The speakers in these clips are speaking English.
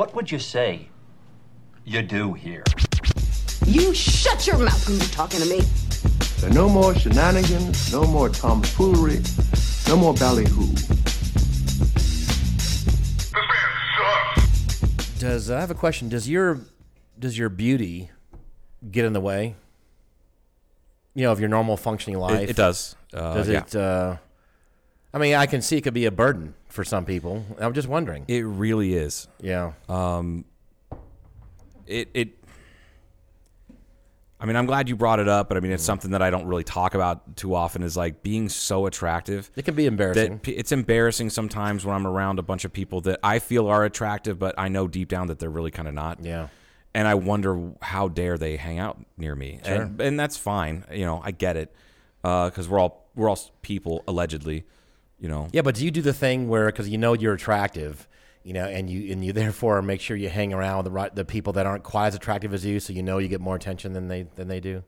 What would you say you do here? You shut your mouth when you're talking to me. There are no more shenanigans, no more tomfoolery, no more ballyhoo. Does I have a question? Does your does your beauty get in the way? You know, of your normal functioning life. It, it does. Uh, Does yeah. it? Uh, I mean, I can see it could be a burden for some people. I'm just wondering. It really is. Yeah. Um, it it. I mean, I'm glad you brought it up, but I mean, it's something that I don't really talk about too often. Is like being so attractive. It can be embarrassing. That it's embarrassing sometimes when I'm around a bunch of people that I feel are attractive, but I know deep down that they're really kind of not. Yeah. And I wonder how dare they hang out near me, Sure. and, and that's fine. You know, I get it because we're all we're all people allegedly. You know, Yeah, but do you do the thing where because you know you're attractive, you know, and you and you therefore make sure you hang around with the right the people that aren't quite as attractive as you, so you know you get more attention than they than they do.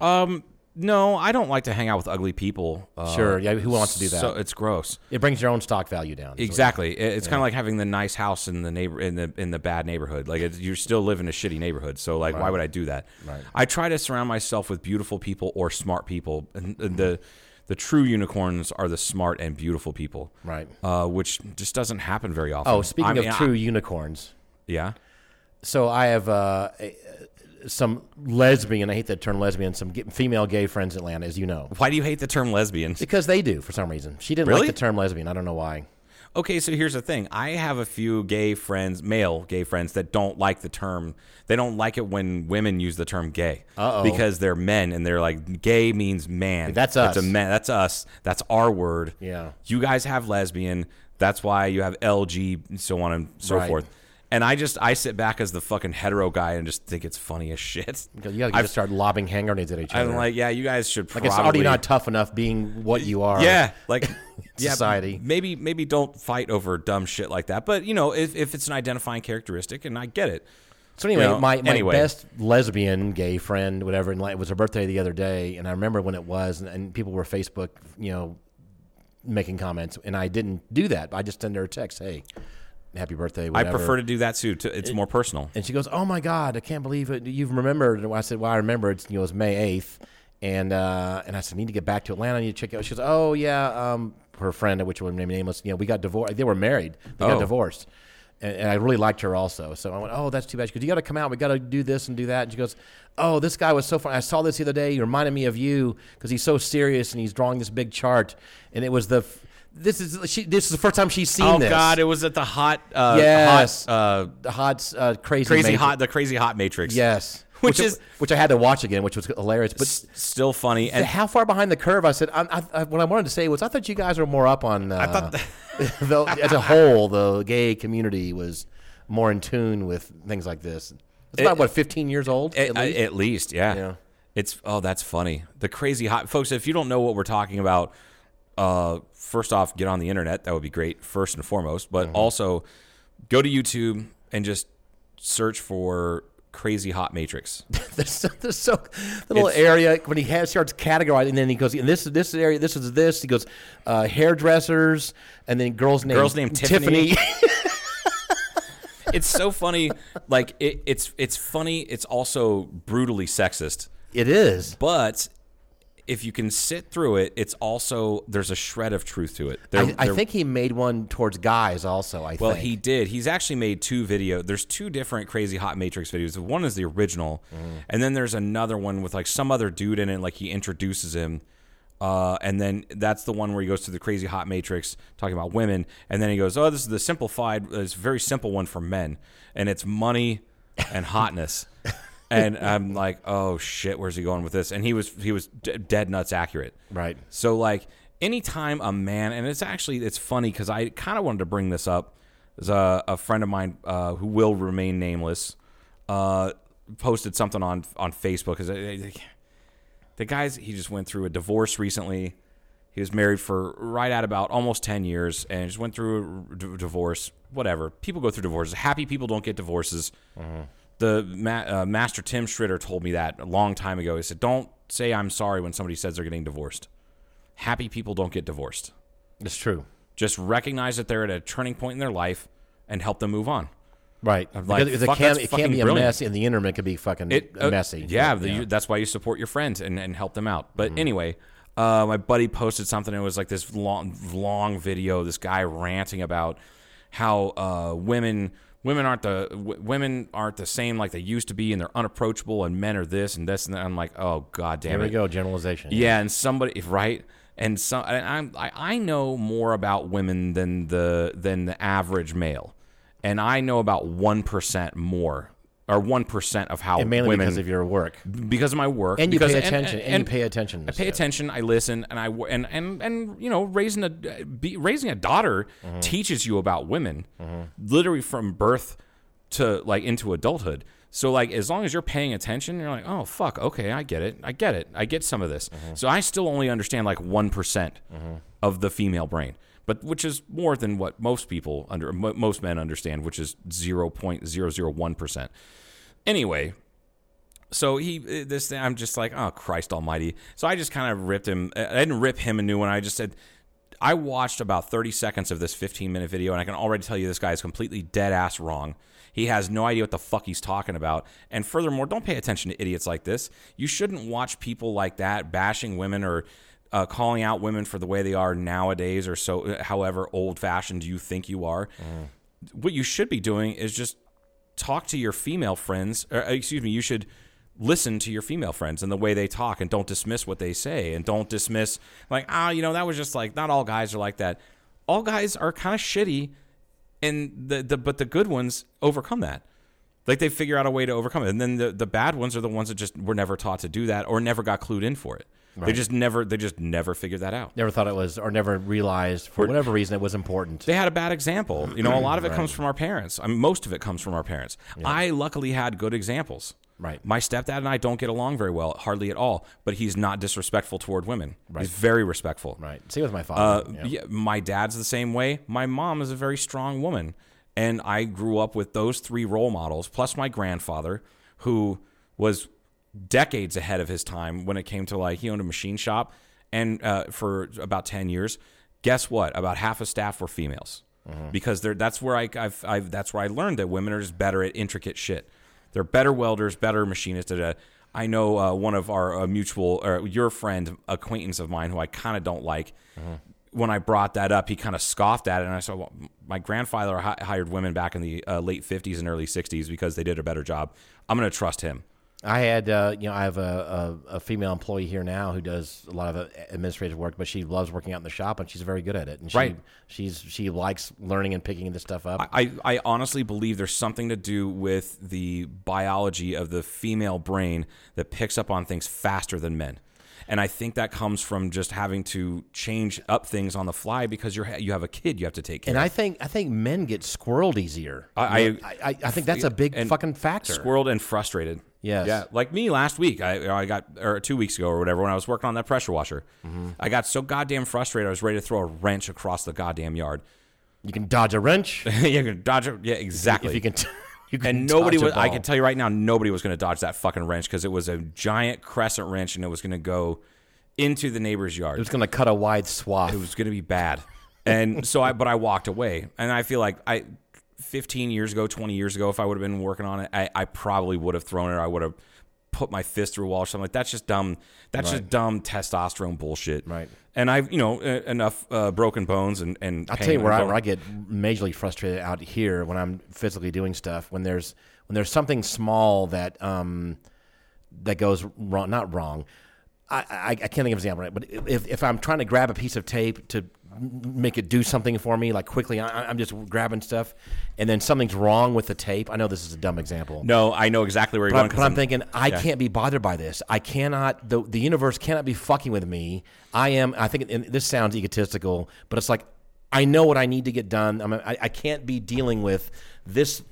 Um, no, I don't like to hang out with ugly people. Uh, Sure, yeah, who wants to do that? So it's gross. It brings your own stock value down. what- Exactly. It's Yeah. kind of like having the nice house in the neighbor in the in the bad neighborhood. Like it's, you're still living in a shitty neighborhood. So like, why would I do that? Right. I try to surround myself with beautiful people or smart people, and and the the true unicorns are the smart and beautiful people. Right. Uh, which just doesn't happen very often. Oh, speaking I mean, of I- true unicorns, yeah. So I have uh, some lesbian. I hate that term lesbian. Some female gay friends in Atlanta, as you know. Why do you hate the term lesbians? Because they do for some reason. She didn't Really? like the term lesbian. I don't know why. Okay, so here's the thing. I have a few gay friends, male gay friends, that don't like the term. They don't like it when women use the term gay Uh-oh. because they're men and they're like, gay means man. That's That's us. a man. That's us. That's our word. Yeah. You guys have lesbian. That's why you have LG, and so on and so Right. forth. And I just I sit back as the fucking hetero guy and just think it's funny as shit. You gotta I've- just start lobbing hand grenades at each other. I'm like, yeah, you guys should like it's already not tough enough being what you are. yeah, like yeah, society. Maybe maybe don't fight over dumb shit like that. But you know, if, if it's an identifying characteristic, and I get it. So anyway, You know, my, my anyway. best lesbian gay friend, whatever, and like, it was her birthday the other day, and I remember when it was, and, and people were Facebook, you know, making comments, and I didn't do that. I just sent her a text, "Hey, happy birthday." I prefer to do that too. To, it's more personal. And she goes, "Oh my God, I can't believe it! You've remembered." And I said, "Well, I remember. It's you know, it was May eighth, and uh, and I said, I need to get back to Atlanta. I need to check out." She goes, "Oh yeah." Um, her friend, which will name nameless, you know, we got divorced. They were married. They got Oh. divorced. And, and I really liked her also. So I went, "Oh, that's too bad." She goes, "You got to come out. We got to do this and do that." And she goes, "Oh, this guy was so fun. I saw this the other day. He reminded me of you because he's so serious and he's drawing this big chart. And it was the." This is she, this is the first time she's seen oh this. God, it was at the hot, uh, Yes. hot, uh, the hot, uh, crazy, crazy Matrix. hot, the crazy hot Matrix. Yes, Which which, is- which I had to watch again, which was hilarious. But S- still funny. and how far behind the curve? I said. I, I, I, what I wanted to say was, I thought you guys were more up on. Uh, I thought the, as a whole, the gay community was more in tune with things like this. It's about It- what, fifteen years old? at, at least? at least, yeah. Yeah. It's oh, that's funny. The crazy hot folks. If you don't know what we're talking about, uh, first off, get on the internet. That would be great, first and foremost. But Mm-hmm. also, go to YouTube and just search for crazy hot Matrix. there's so, there's so the little It's- area when he has, starts categorizing, and then he goes, and this is this area, this is this. He goes, uh, hairdressers, and then girls named Girls named Tiffany. Tiffany. it's so funny. Like it, it's it's funny. It's also brutally sexist. it is. But if you can sit through it, it's also there's a shred of truth to it. There- I, I there- think he made one towards guys also. I Well, think. he did. He's actually made two video. There's two different Crazy Hot Matrix videos. One is the original, Mm-hmm. and then there's another one with like some other dude in it. Like he introduces him, uh, and then that's the one where he goes to the Crazy Hot Matrix talking about women, and then he goes, "Oh, this is the simplified. It's a very simple one for men, and it's money and hotness." and I'm like, "Oh shit, where's he going with this?" And he was he was d- dead nuts accurate. Right. So like anytime a man, and it's actually it's funny because I kind of wanted to bring this up. There's a, a friend of mine uh, who will remain nameless. Uh, posted something on on Facebook because the guy's he just went through a divorce recently. He was married for right at about almost ten years and just went through a d- divorce. Whatever people go through divorces. Happy people don't get divorces. The ma- uh, master Tim Schritter told me that a long time ago. He said, "Don't say I'm sorry when somebody says they're getting divorced. Happy people don't get divorced. It's true. Just recognize that they're at a turning point in their life and help them move on." Right. Like, because it fuck, can, it can be a brilliant. mess, and the internet can be fucking It uh, messy. Yeah, the, that's why you support your friends and, and help them out. But anyway, uh, my buddy posted something. It was like this long, long video. This guy ranting about how uh, women women aren't the w- women aren't the same like they used to be, and they're unapproachable, and men are this and this and that. I'm like, oh god damn Here it. we go. Generalization. Yeah, and somebody right, and some and I'm I, I know more about women than the than the average male, and I know about one percent more or one percent of how And mainly women because of your work. because of my work And you because, pay attention. And, you pay attention. I pay stuff. attention. I listen, and I and and and you know, raising a be, raising a daughter Mm-hmm. teaches you about women, literally from birth to like into adulthood. So like, as long as you're paying attention, you're like, oh fuck, okay, I get it, I get it, I get some of this. Mm-hmm. So I still only understand like one of the female brain. But which is more than what most people under most men understand, which is zero point zero zero one percent. Anyway, so he uh, this thing, I'm just like, oh Christ Almighty. So I just kind of ripped him. I didn't rip him a new one. I just said. I watched about 30 seconds of this 15 minute video, and I can already tell you this guy is completely dead ass wrong. He has no idea what the fuck he's talking about. And furthermore, don't pay attention to idiots like this. You shouldn't watch people like that bashing women or uh, calling out women for the way they are nowadays, or so, however old fashioned you think you are. What you should be doing is just talk to your female friends or uh, excuse me you should listen to your female friends and the way they talk and don't dismiss what they say and don't dismiss like ah you know that was just like not all guys are like that all guys are kind of shitty and the, the but the good ones overcome that like they figure out a way to overcome it and then the, the bad ones are the ones that just were never taught to do that or never got clued in for it they just never they just never figured that out Never thought it was, or never realized for whatever reason it was important. they had a bad example. You know, a lot of it comes from our parents. I mean, most of it comes from our parents. I luckily had good examples. Right. My stepdad and I don't get along very well, hardly at all. But he's not disrespectful toward women. Right. He's very respectful. Right. Same with my Uh, father. yeah. yeah, my dad's the same way. My mom is a very strong woman, and I grew up with those three role models, plus my grandfather, who was decades ahead of his time when it came to like he owned a machine shop, and uh, for about ten years, guess what? About half his staff were females, because they're, that's where I I've, I've that's where I learned that women are just better at intricate shit. They're better welders, better machinists. Da, da. I know uh, one of our uh, mutual, or your friend, acquaintance of mine, who I kind of don't like. When I brought that up, he kind of scoffed at it, and I said, well, "My grandfather hi- hired women back in the uh, late '50s and early '60s because they did a better job. I'm going to trust him." I had, uh, you know, I have a, a, a female employee here now who does a lot of uh, administrative work, but she loves working out in the shop and she's very good at it. And she, Right. she's she likes learning and picking this stuff up. I, I honestly believe there's something to do with the biology of the female brain that picks up on things faster than men. And I think that comes from just having to change up things on the fly because you're you have a kid you have to take care and of. I think I think men get squirreled easier. I- You know, I, I, I think that's a big fucking factor. Squirreled and frustrated. Yes. Yeah. Like me last week, I, I got, or two weeks ago or whatever, when I was working on that pressure washer, Mm-hmm. I got so goddamn frustrated, I was ready to throw a wrench across the goddamn yard. You can dodge a wrench you can dodge it. Yeah, exactly. if you can. T- you can and nobody dodge a was. I can tell you right now, nobody was going to dodge that fucking wrench because it was a giant crescent wrench and it was going to go into the neighbor's yard. It was going to cut a wide swath. It was going to be bad. And so I, but I walked away. And I feel like I, 15 years ago, 20 years ago, if I would have been working on it, I, I probably would have thrown it. I would have put my fist through a wall or something like that's just dumb. That's just dumb testosterone bullshit. Right. And I've, you know, enough uh, broken bones and, and I'll tell you where I, where I get majorly frustrated out here when I'm physically doing stuff when there's when there's something small that um that goes wrong not wrong. I, I, I can't think of an example right? But if, if I'm trying to grab a piece of tape to make it do something for me like quickly I, I'm just grabbing stuff and then something's wrong with the tape I know this is a dumb example No, I know exactly where you're but, going. but 'cause I'm thinking I yeah. can't be bothered by this. I cannot. The the universe cannot be fucking with me. I am. I think and this sounds egotistical, but it's like I know what I need to get done. I mean, I, I can't be dealing with this.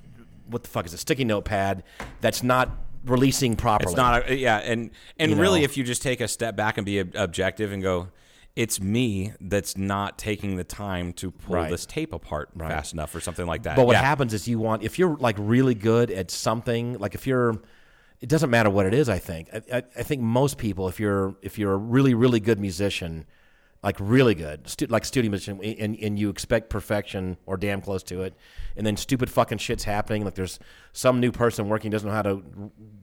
What the fuck is a sticky notepad that's not releasing properly? It's not, a, yeah, and and You really, know. if you just take a step back and be objective and go, it's me that's not taking the time to pull Right. this tape apart fast enough, or something like that. But what Yeah. happens is you want if you're like really good at something, like if you're, it doesn't matter what it is. I think. I, I, I think most people, if you're if you're a really really good musician, like really good, stu- like studio musician, and, and you expect perfection or damn close to it, and then stupid fucking shit's happening. Like there's some new person working doesn't know how to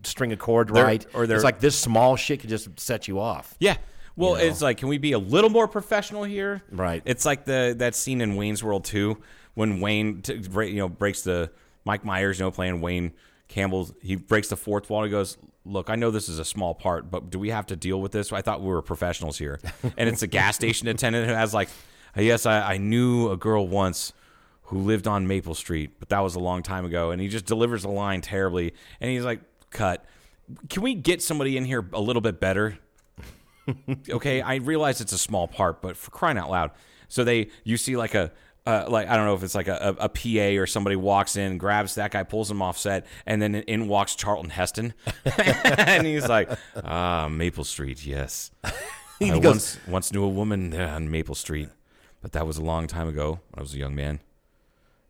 string a chord They're- right, or it's like this small shit could just set you off. Yeah. Well, You know? it's like, can we be a little more professional here? Right. It's like the that scene in Wayne's World 2 when Wayne, t- you know, breaks the Mike Myers, you know, playing Wayne Campbell. He breaks the fourth wall. He goes, "Look, I know this is a small part, but do we have to deal with this? I thought we were professionals here." and it's a gas station attendant who has like, "Yes, I, I knew a girl once." Who lived on Maple Street, but that was a long time ago. And he just delivers the line terribly. And he's like, cut. Can we get somebody in here a little bit better? Okay, I realize it's a small part, but for crying out loud. So they, you see like a, uh, like I don't know if it's like a, a, a PA or somebody walks in, grabs that guy, pulls him off set, and then in walks Charlton Heston, and he's like, "Ah, Maple Street, yes. I goes- once once knew a woman there on Maple Street, but that was a long time ago when I was a young man.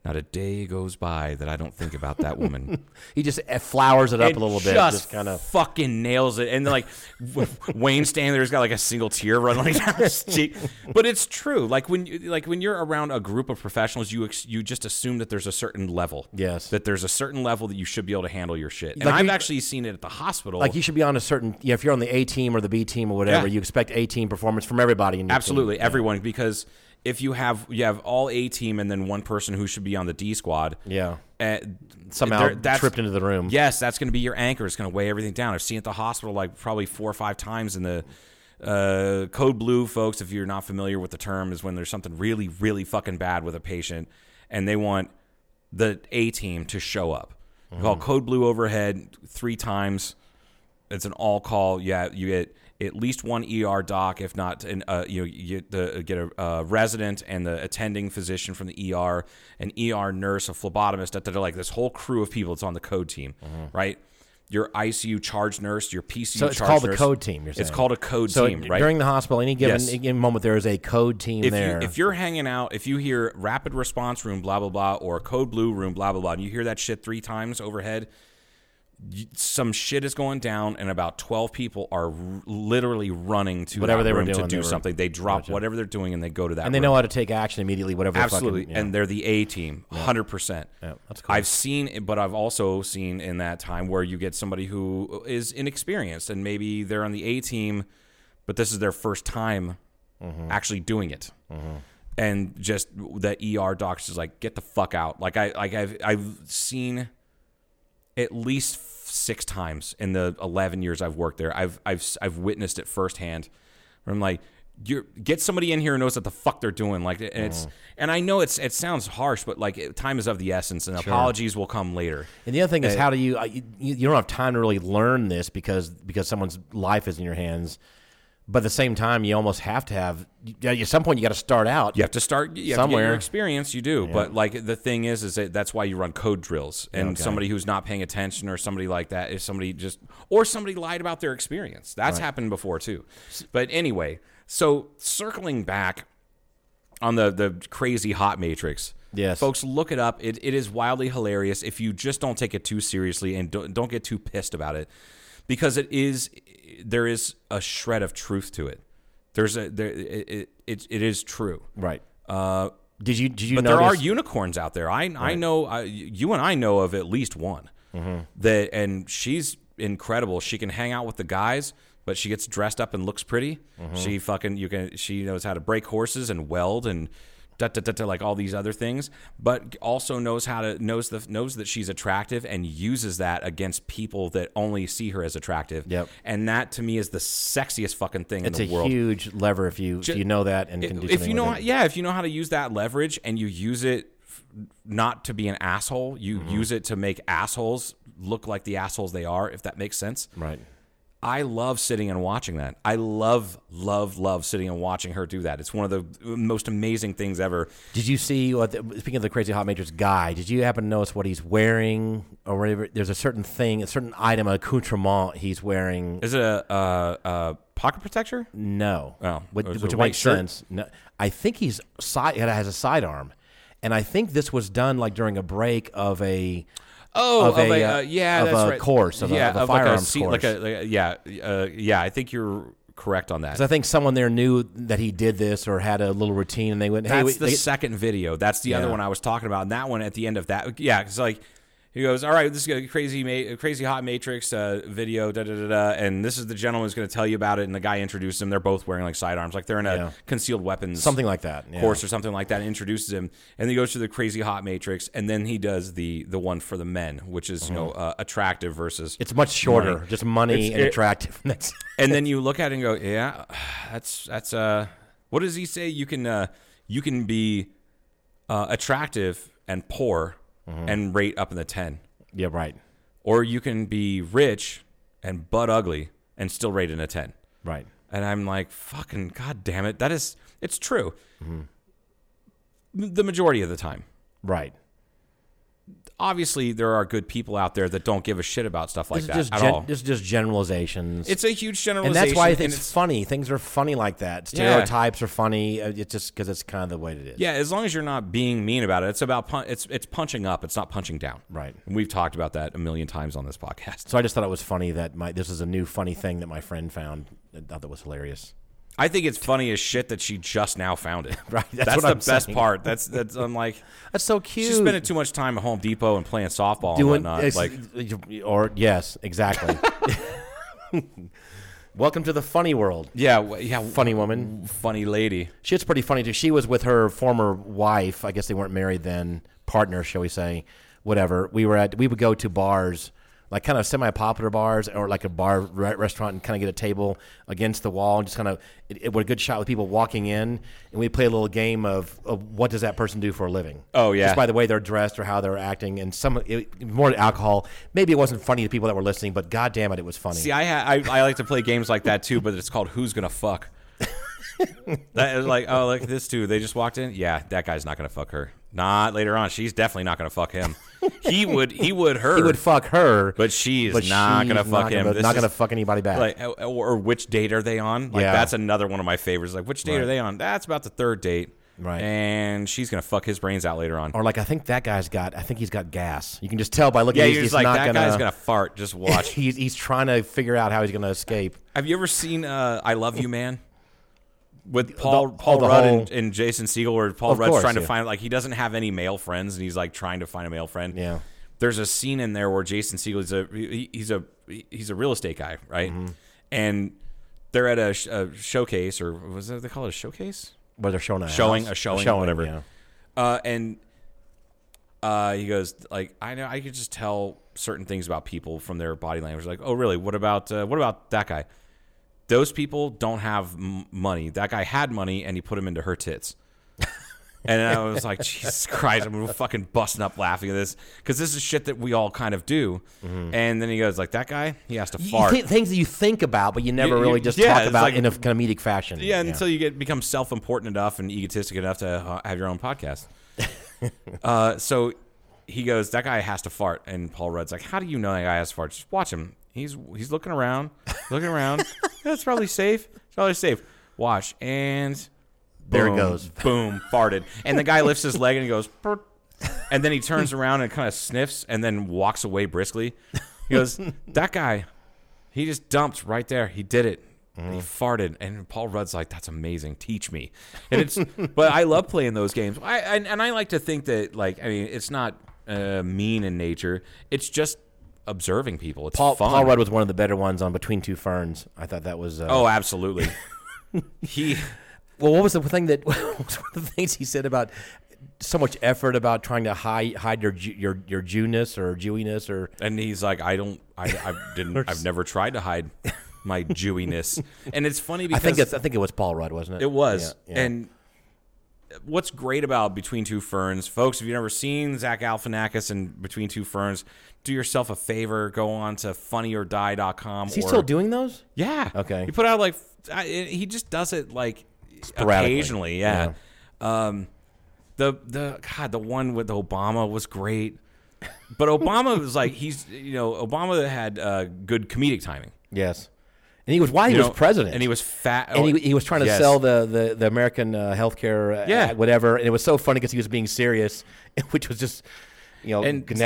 Not a day goes by that I don't think about that woman." He just eh, flowers it up It a little bit, just kind of. fucking nails it. And then, like Wayne there's got like a single tear running down his cheek. But it's true. Like when you like when you're around a group of professionals, you ex- you just assume that there's a certain level. Yes. That there's a certain level that you should be able to handle your shit. And Like I've you- actually seen it at the hospital. Like you should be on a certain. Yeah, if you're on the A team or the B team or whatever, Yeah. you expect A team performance from everybody. In your Absolutely, team. everyone because if you have you have all A team and then one person who should be on the D squad. Yeah. Uh, Somehow that's- tripped into the room. Yes, that's going to be your anchor. It's going to weigh everything down. I've seen it at the hospital like probably four or five times in the uh, code blue, folks. If you're not familiar with the term, is when there's something really, really fucking bad with a patient, and they want the A team to show up. Mm-hmm. call code blue overhead three times. It's an all call. Yeah, you get at least one ER doc, if not, an, uh, you know, you get the get a uh, resident and the attending physician from the ER, an ER nurse, a phlebotomist. That they're like this whole crew of people. It's on the code team, right? Your ICU charge nurse, your PCU. Mm-hmm. So it's called the nurse. code team, you're It's called a code So team, right? during the hospital, any given, Yes. any given moment, there is a code team if there. You, if you're hanging out, if you hear rapid response room, blah blah blah, or code blue room, blah blah blah, and you hear that shit three times overhead, some shit is going down, and about twelve people are r- literally running to Whatever they were room to do they were- something. They drop Gotcha. whatever they're doing, and they go to that. and they room. know how to take action immediately, whatever. the Absolutely, fucking, yeah. and they're the A team, hundred percent. Yeah, that's cool. I've seen, but I've also seen in that time where you get somebody who is inexperienced, and maybe they're on the A team, but this is their first time Mm-hmm. actually doing it, and just the ER doc's just like, get the fuck out. Like I, like I've, I've seen at least six times in the 11 years I've worked there. I've I've I've witnessed it firsthand. Where I'm like, you get somebody in here who knows what the fuck they're doing. Like, and it's and I know it's it sounds harsh, but like time is of the essence, and apologies will come later. And the other thing is, how do you, uh, you you don't have time to really learn this because because someone's life is in your hands. But at the same time, you almost have to have. At some point, you got to start out. You have to start you have to get Somewhere. your experience. You do, but like the thing is, is that that's why you run code drills. And Okay. somebody who's not paying attention, or somebody like that, is somebody just or somebody lied about their experience. That's happened before too. But anyway, so circling back on the the crazy hot matrix. Yes. folks, look it up. It, it is wildly hilarious if you just don't take it too seriously and don't, don't get too pissed about it, because it is there is a shred of truth to it. There's a there it it, it, is true. Right. Uh, Did you did you but notice? there are unicorns out there. I I know I, you and I know of at least one Mm-hmm. that, and she's incredible. She can hang out with the guys, but she gets dressed up and looks pretty. Mm-hmm. She fucking you can. She knows how to break horses and weld and. Da, da, da, da, like all these other things, but also knows how to knows the knows that she's attractive and uses that against people that only see her as attractive. Yep. And that to me is the sexiest fucking thing it's in a the world huge lever if you if you know that and can do if you know, how, yeah, if you know how to use that leverage and you use it not to be an asshole, you Mm-hmm. use it to make assholes look like the assholes they are. If that makes sense, Right. I love sitting and watching that. I love, love, love sitting and watching her do that. It's one of the most amazing things ever. Did you see what? The, speaking of the crazy hot matrix guy, did you happen to notice what he's wearing or whatever? There's a certain thing, a certain item, accoutrement he's wearing. Is it a, pocket protector? No. Oh, which, which makes shirt? sense. No, I think he's side has a sidearm, and I think this was done like during a break of a. Oh, Of of, a, a, uh, uh, yeah, of that's a right. course, of a- yeah, of a like firearms like course. a, like a- yeah, uh, yeah. I think you're correct on that. 'Cause I think someone there knew that he did this or had a little routine, and they went, "Hey, That's we- the they- second video. That's the other one I was talking about. And that one at the end of that, yeah, it's like he goes, "All right, this is a crazy, ma- crazy hot Matrix uh, video, da da da da," and this is the gentleman who's going to tell you about it. And the guy introduced him. They're both wearing like sidearms, like they're in a Yeah. concealed weapons something like that." Yeah. course or something like that. And introduces him, and then he goes to the crazy hot Matrix, and then he does the the one for the men, which is you know uh, attractive versus Mm-hmm. It's much shorter, money. just money It's- and it- attractive. And then you look at it and go, yeah, that's that's uh, what does he say? You can uh, you can be uh, attractive and poor Mm-hmm. and rate up in the ten, yeah, right, or you can be rich and butt ugly and still rate in a ten. right. And I'm like, fucking god damn it, that is it's true. Mm-hmm. The majority of the time. Right. Obviously, there are good people out there that don't give a shit about stuff like this that just at gen- all. this is just generalizations. It's a huge generalization, and that's why and it's, funny. Things are funny like that. Yeah. Stereotypes are funny. uh, It's just because it's kind of the way it is. Yeah, as long as you're not being mean about it, it's about pun- it's it's punching up. It's not punching down. Right. And we've talked about that a million times on this podcast. So I just thought it was funny that my this is a new funny thing that my friend found. I thought that was hilarious. I think it's funny as shit that she just now found it. Right, that's That's, the I'm best saying. part. That's that's I'm like That's so cute. she's spending too much time at Home Depot and playing softball doing and whatnot. Like or yes, exactly. Welcome to the funny world, yeah, yeah, funny woman. funny lady. Shit's pretty funny too. She was with her former wife. I guess they weren't married then. Partner, shall we say? Whatever. We were at. We would go to bars, like kind of semi-popular bars, or like a bar re- restaurant, and kind of get a table against the wall, and just kind of it, it was a good shot with people walking in, and we play a little game of, of what does that person do for a living. Oh, yeah. just by the way they're dressed or how they're acting, and some it, more alcohol. Maybe it wasn't funny to people that were listening, but god damn it, it was funny. See, I, ha- I I like to play games like that too, but it's called Who's Gonna Fuck. that is like, oh, look at this dude. They just walked in. Yeah, that guy's not gonna fuck her. Not later on. She's definitely not gonna fuck him. He would. He would her. he would fuck her, But she is but not she's gonna fuck not him. Gonna, This not is- gonna fuck anybody back. like or, or which date are they on? Like Yeah. that's another one of my favorites. Like which date Right. are they on? That's about the third date. Right. And she's gonna fuck his brains out later on. Or like I think that guy's got. I think he's got gas. You can just tell by looking. yeah, he's, you're he's just like not that gonna, guy's gonna fart. Just watch. he's he's trying to figure out how he's gonna escape. Have you ever seen uh, I Love You Man? With Paul The- Paul oh, Rudd whole- and, and Jason Segel, where Paul Rudd's course, trying to find like he doesn't have any male friends, and he's like trying to find a male friend. Yeah. There's a scene in there where Jason Segel is a he, he's a he's a real estate guy, right? Mm-hmm. And they're at a, sh- a showcase, or was that they call it a showcase? Where they're showing a Showing- house. a showing, whatever. Yeah. Uh, and uh, he goes like, I know I could just tell certain things about people from their body language. Like, oh, really? What about uh, what about that guy? Those people don't have m- money. That guy had money, and he put him into her tits. and I was like, Jesus Christ! I'm fucking busting up laughing at this because this is shit that we all kind of do. And then he goes like, that guy, he has to fart. thi- things that you think about, but you never You- you- really just yeah, talk about like- in a comedic fashion. Yeah, until you get become self important enough and egotistic enough to uh, have your own podcast. uh, so he goes, that guy has to fart, and Paul Rudd's like, how do you know that guy has to fart? Just watch him. He's he's looking around, looking around. That's probably safe. It's probably safe. Watch and There it boom, goes. Boom, farted, and the guy lifts his leg and he goes, "Pert." and then he turns around and kind of sniffs and then walks away briskly. He goes, that guy, he just dumped right there. He did it. And He farted, and Paul Rudd's like, "That's amazing. Teach me." And it's, but I love playing those games. I and, and I like to think that, like, I mean, it's not uh, mean in nature. It's just observing people. It's Paul, fun. Paul Rudd was one of the better ones on Between Two Ferns. I thought that was. Uh, Oh, absolutely. he well, what was the thing that? Was one of the things he said about so much effort about trying to hide hide your your your Jewness or Jewiness or and he's like, I don't, I, I didn't, I've never tried to hide my Jewiness. And it's funny I because think it's I think it was Paul Rudd, wasn't it? It was. Yeah, yeah. And what's great about Between Two Ferns, folks, if you've never seen Zach Galifianakis and Between Two Ferns, do yourself a favor, go on to funnyordie.com. is he or, still doing those? Yeah. Okay. He put out like I, he just does it like occasionally, yeah. Um the the god, the one with Obama was great. But Obama was like he's you know, Obama had uh, good comedic timing. Yes, and he was while he You was know, president, And he was fat and he, he was trying to Yes. sell the the, the American uh, healthcare, uh, Yeah. whatever. And it was so funny because he was being serious, which was just, you know, And- and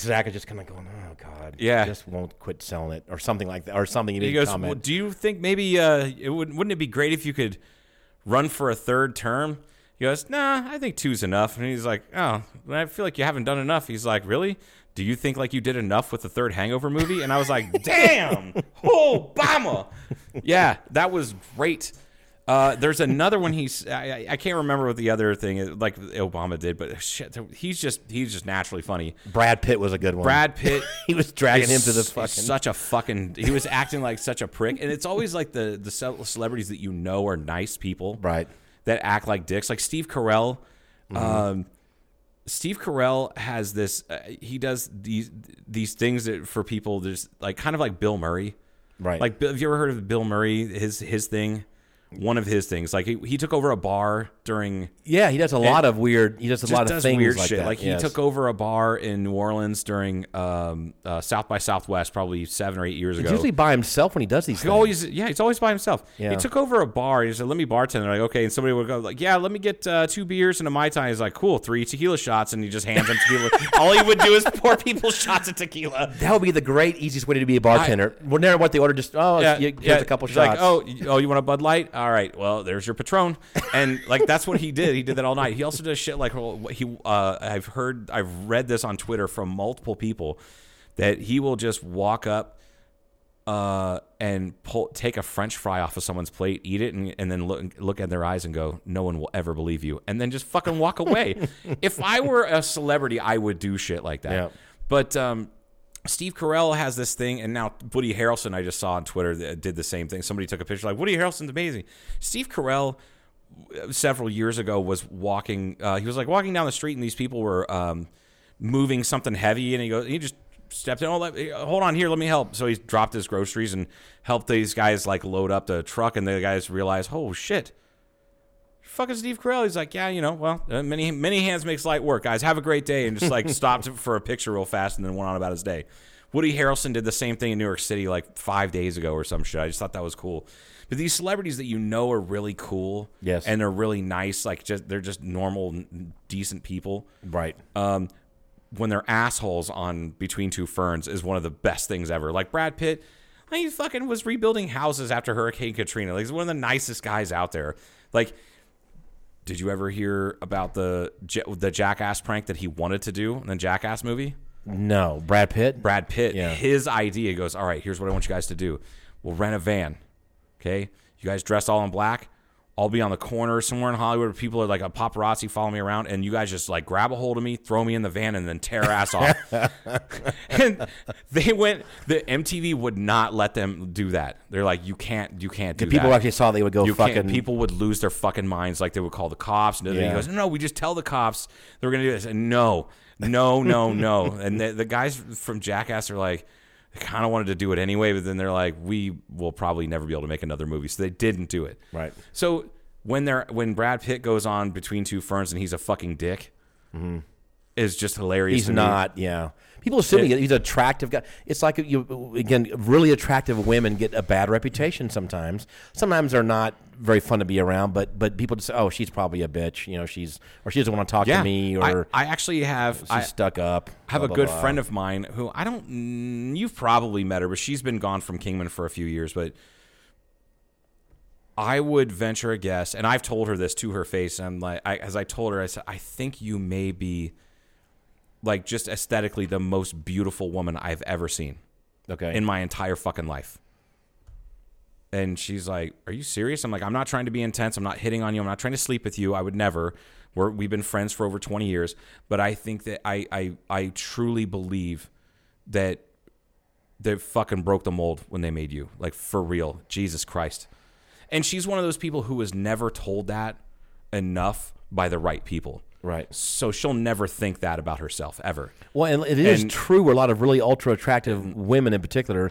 Zach is just kind of going, oh god. Yeah. Just won't quit selling it or something like that or something. He need goes, well, "Do you think maybe uh, it would wouldn't it be great if you could run for a third term?" He goes, "Nah, I think two's enough." And he's like, "Oh, I feel like you haven't done enough." He's like, "Really? Do you think like you did enough with the third Hangover movie?" And I was like, "Damn, Obama!" Yeah, that was great. Uh, there's another one. He's I, I- I can't remember what the other thing is, like Obama did, but shit, he's just he's just naturally funny. Brad Pitt was a good one. Brad Pitt he was dragging him to the fucking. such a fucking he was acting like such a prick and it's always like the the celebrities that you know are nice people Right. that act like dicks like steve carell Mm-hmm. um steve carell has this uh, he does these these things that for people there's like kind of like bill murray Right. like have you ever heard of bill murray his his thing one of his things like he, he took over a bar during yeah, he does a lot of weird. He does a lot of things weird like shit. that. Like he yes. took over a bar in New Orleans during um, uh, South by Southwest, probably seven or eight years ago. He's usually by himself when he does these he things. always, yeah, he's always by himself. Yeah. He took over a bar. He said, "Let me bartend." They're like, "Okay," and somebody would go like, "Yeah, let me get uh, two beers and a mai tai." He's like, "Cool, three tequila shots," and he just hands them tequila. All he would do is pour people shots of tequila. that would be the great easiest way to be a bartender. Well, never what they order. Just oh, Yeah, you, yeah. a couple shots. Like, oh, oh, you want a Bud Light? All right. Well, there's your Patron. And like that's what he did. He did that all night. He also does shit like he. Uh, I've heard, I've read this on Twitter from multiple people that he will just walk up. Uh, and pull, take a French fry off of someone's plate, eat it, and, and then look look at their eyes and go, "No one will ever believe you," and then just fucking walk away. if I were a celebrity, I would do shit like that. Yeah. But um, Steve Carell has this thing, and now Woody Harrelson, I just saw on Twitter, that did the same thing. Somebody took a picture like Woody Harrelson's amazing. Steve Carell, uh, several years ago, was walking. Uh, he was like walking down the street, and these people were um, moving something heavy, and he goes, he just stepped in. Oh, let, hold on here, let me help. So he dropped his groceries and helped these guys like load up the truck, and the guys realized, oh shit. Fucking Steve Carell. He's like, yeah, you know, well, uh, many many hands makes light work, guys. Have a great day, and just like stopped for a picture real fast, and then went on about his day. Woody Harrelson did the same thing in New York City like five days ago or some shit. I just thought that was cool. But these celebrities that you know are really cool, Yes. and they're really nice, like just they're just normal, decent people. right. Um, when they're assholes on Between Two Ferns is one of the best things ever. Like Brad Pitt, he fucking was rebuilding houses after Hurricane Katrina. Like he's one of the nicest guys out there. Like, did you ever hear about the the Jackass prank that he wanted to do in the Jackass movie? no, Brad Pitt. Brad Pitt, Yeah. his idea goes, all right, here's what I want you guys to do. We'll rent a van. Okay. You guys dress all in black. I'll be on the corner somewhere in Hollywood where people are like a paparazzi follow me around, and you guys just like grab a hold of me, throw me in the van, and then tear ass off. and they went. The MTV would not let them do that. They're like, you can't, you can't do If people that. actually saw, they would go You fucking. can't, people would lose their fucking minds. Like they would call the cops. And Yeah. he goes, no, no, we just tell the cops they're going to do this. And no, no, no, no. and the, the guys from Jackass are like, they kind of wanted to do it anyway, but then they're like, we will probably never be able to make another movie. So they didn't do it. Right. So when they're when Brad Pitt goes on Between Two Ferns and he's a fucking dick, mm-hmm. is just hilarious. He's not. Yeah. People assume he- he's an attractive guy. It's like you again, really attractive women get a bad reputation sometimes. Sometimes they're not very fun to be around, but but people just say, "Oh, she's probably a bitch," you know, she's or she doesn't want to talk Yeah, to me, or I actually have. she's I, stuck up. I have blah, a good blah. friend of mine who I don't. You've probably met her, but she's been gone from Kingman for a few years. But I would venture a guess, and I've told her this to her face. And I'm like, I, as I told her, I said, I think you may be, like, just aesthetically the most beautiful woman I've ever seen Okay. in my entire fucking life. And she's like, "Are you serious?" I'm like, "I'm not trying to be intense. I'm not hitting on you. I'm not trying to sleep with you. I would never. We're we've been friends for over 20 years, but I think that I I I truly believe that they fucking broke the mold when they made you. Like for real. Jesus Christ." And she's one of those people who was never told that enough by the right people. Right. So she'll never think that about herself ever. Well, and it is And- true where a lot of really ultra attractive women in particular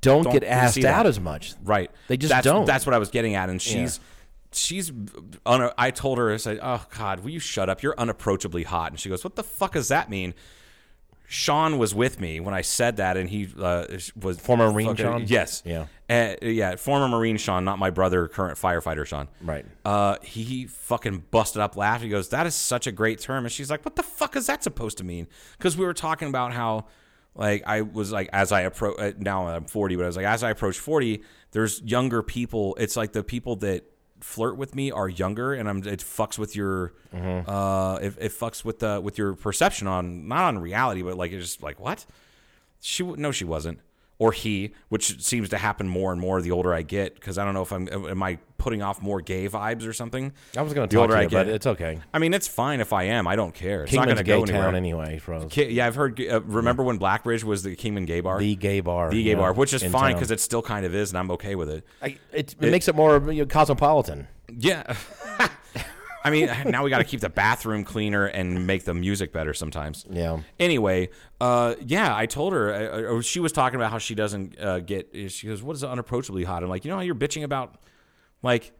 don't, Don't get asked out as much. Right. They just that's, don't. That's what I was getting at. And she's she's un- I told her I said, "Oh God, will you shut up? You're unapproachably hot." And she goes, "What the fuck does that mean?" Sean was with me when I said that, and he uh, was Former Marine Sean? Yes. Yeah. Uh, yeah. Former Marine Sean, not my brother, current firefighter Sean. Right. Uh, he, he fucking busted up laughing. He goes, "That is such a great term," and she's like, "What the fuck is that supposed to mean?" Because we were talking about how, Like I was like as I approach uh, now I'm 40, but I was like as I approach 40, there's younger people. It's like the people that flirt with me are younger, and I'm it fucks with your uh it, it fucks with the with your perception on not on reality, but like it's just like what she no she wasn't or he, which seems to happen more and more the older I get. Because I don't know if I'm am I putting off more gay vibes or something. I was going to talk to I you, but it's okay. I mean, it's fine if I am. I don't care. It's not going to go anywhere. town anyway. Ki- Yeah, I've heard. Uh, remember when Blackbridge was the Kingman Gay Bar? The gay bar. The gay yeah, bar, which is fine because it still kind of is, and I'm okay with it. I, it, it, makes it more you know, cosmopolitan. Yeah. I mean, now we got to keep the bathroom cleaner and make the music better sometimes. Yeah. Anyway, uh, yeah, I told her. Uh, she was talking about how she doesn't uh, get. She goes, "What is unapproachably hot?" I'm like, you know how you're bitching about, like,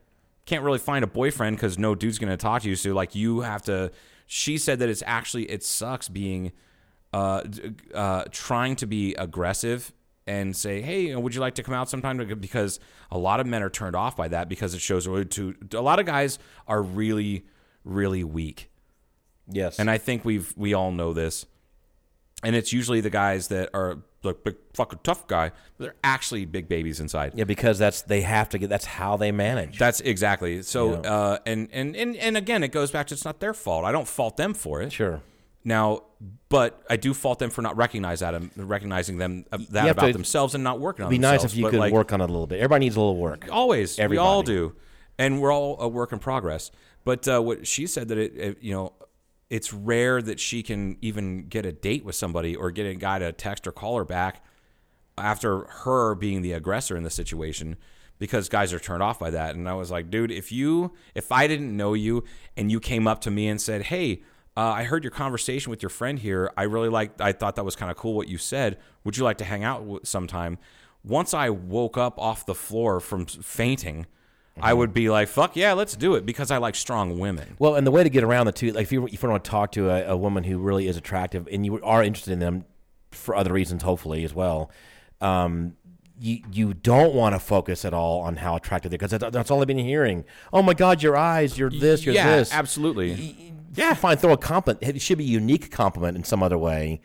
can't really find a boyfriend because no dude's gonna talk to you. So like, you have to. She said that it's actually it sucks being, uh, uh, trying to be aggressive and say, hey, would you like to come out sometime? Because a lot of men are turned off by that because it shows to a lot of guys are really, really weak. Yes. And I think we've we all know this. And it's usually the guys that are like big fucking tough guy, but they're actually big babies inside. yeah, because that's they have to get. That's how they manage. That's exactly. So Yeah. uh and, and and and again it goes back to it's not their fault. I don't fault them for it. sure. Now, but I do fault them for not recognize that recognizing them uh, that about to- themselves and not working on It'd be nice if you could like, work on it a little bit. Everybody needs a little work. Always, we all do, and we're all a work in progress. But uh, what she said that it, it, you know, it's rare that she can even get a date with somebody or get a guy to text or call her back after her being the aggressor in the situation because guys are turned off by that. And I was like, dude, if you, if I didn't know you and you came up to me and said, hey. Uh, I heard your conversation with your friend here. I really liked. I thought that was kind of cool what you said. Would you like to hang out sometime? Once I woke up off the floor from fainting, I would be like, "Fuck yeah, let's do it," because I like strong women. Well, and the way to get around the two, like if you if you want to talk to a, a woman who really is attractive and you are interested in them for other reasons, hopefully as well, um, you you don't want to focus at all on how attractive they are because that's, that's all I've been hearing. Oh my God, your eyes, you're this, you're yeah, this. absolutely. Yeah, fine. Throw a compliment. It should be a unique compliment in some other way.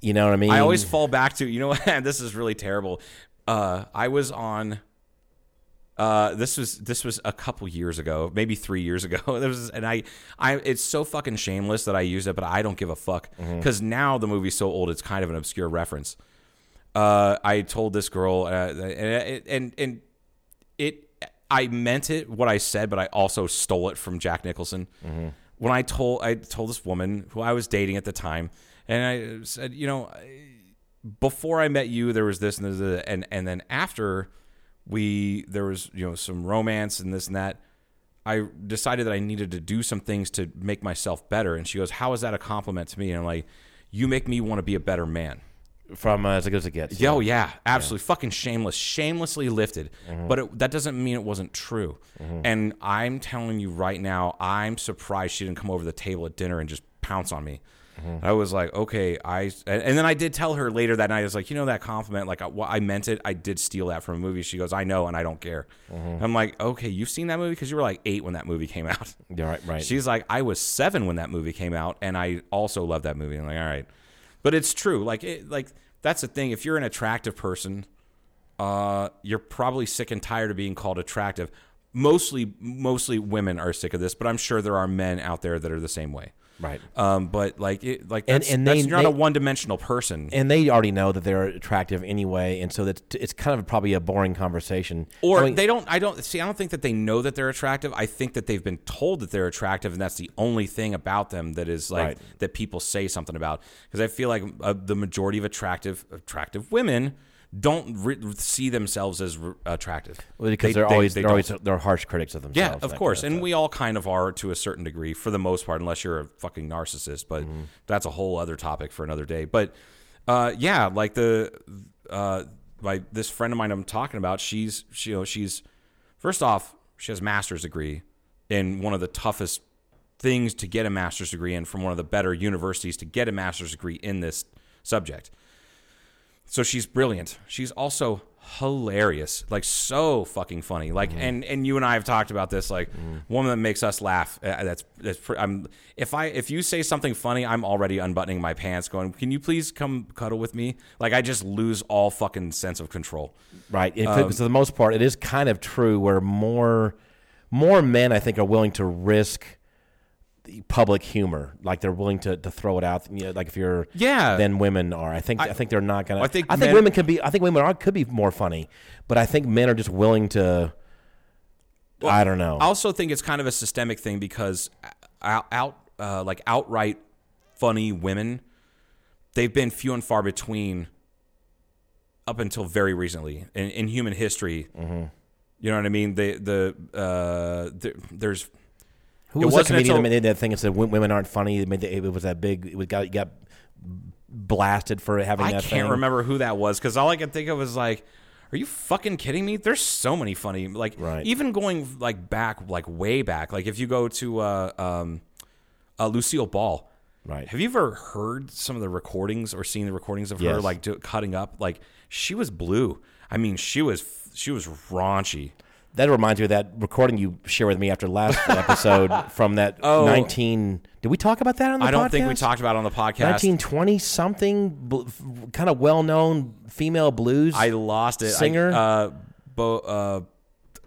You know what I mean? I always fall back to you know what this is really terrible. Uh, I was on. Uh, this was this was a couple years ago, maybe three years ago. There was, and I, I, it's so fucking shameless that I use it, but I don't give a fuck because now the movie's so old, it's kind of an obscure reference. Uh, I told this girl, uh, and and and it, I meant it what I said, but I also stole it from Jack Nicholson. When I told I told this woman who I was dating at the time, and I said, you know, before I met you, there was this and this, uh, and and then after we there was you know some romance and this and that. I decided that I needed to do some things to make myself better. And she goes, "How is that a compliment to me?" And I'm like, "You make me want to be a better man." From uh, as good as it gets. Yo, yeah, absolutely, fucking shameless, shamelessly lifted. Mm-hmm. But it, that doesn't mean it wasn't true. Mm-hmm. And I'm telling you right now, I'm surprised she didn't come over the table at dinner and just pounce on me. Mm-hmm. I was like, okay, I, and and then I did tell her later that night. I was like, you know, that compliment, like I, well, I meant it. I did steal that from a movie. She goes, I know, and I don't care. I'm like, okay, you've seen that movie because you were like eight when that movie came out. Yeah, right, right. She's like, I was seven when that movie came out, and I also love that movie. I'm like, all right, but it's true. Like, it, like that's the thing. If you're an attractive person, uh, you're probably sick and tired of being called attractive. Mostly, mostly women are sick of this, but I'm sure there are men out there that are the same way. Right. Um, but like, it, like And- that's, and they- you're not they- a one-dimensional person. and they already know that they're attractive anyway, and so that's it's kind of probably a boring conversation. Or I mean, they don't. I don't see. I don't think that they know that they're attractive. I think that they've been told that they're attractive, and that's the only thing about them that is like Right. that people say something about. Because I feel like uh, the majority of attractive attractive women don't re- see themselves as re- attractive because They- they're they- always they they're always they're harsh critics of themselves. Yeah, of course, kind of and we all kind of are to a certain degree for the most part, unless you're a fucking narcissist. But Mm-hmm. that's a whole other topic for another day. But uh, yeah, like the uh, my this friend of mine I'm talking about, she's she, you know she's first off she has a master's degree in one of the toughest things to get a master's degree in from one of the better universities to get a master's degree in this subject. So she's brilliant. She's also hilarious, like so fucking funny. Like, and and you and I have talked about this. Like, woman that makes us laugh. Uh, that's that's. Pre- I'm if I if you say something funny, I'm already unbuttoning my pants, going, "Can you please come cuddle with me?" Like, I just lose all fucking sense of control. Right. Um, for, the most part, it is kind of true where more more men, I think, are willing to risk public humor. Like they're willing to, to throw it out. You know, like if you're Yeah. then women are. I think I, think they're not gonna. I think I think men- women can be. I think women are could be more funny, but I think men are just willing to. I don't know. I also think it's kind of a systemic thing because out, out uh, like outright funny women, they've been few and far between up until very recently in, in human history. Mm-hmm. You know what I mean? They the uh, there, there's Who it was that comedian until- that made that thing and said women aren't funny? It, made the, it was that big. It was got got blasted for having that. I can't thing. remember who that was because all I could think of was like, are you fucking kidding me? There's so many funny like Right. even going like back like way back like if you go to uh, um, uh, Lucille Ball. Right. Have you ever heard some of the recordings or seen the recordings of her like do, cutting up? Like she was blue. I mean, she was she was raunchy. That reminds me of that recording you shared with me after last episode from that Oh. 19. Did we talk about that on the I don't podcast? think we talked about it on the podcast. 1920 something, bl- kind of well known female blues. I lost it. I- Singer? uh, Bo, uh,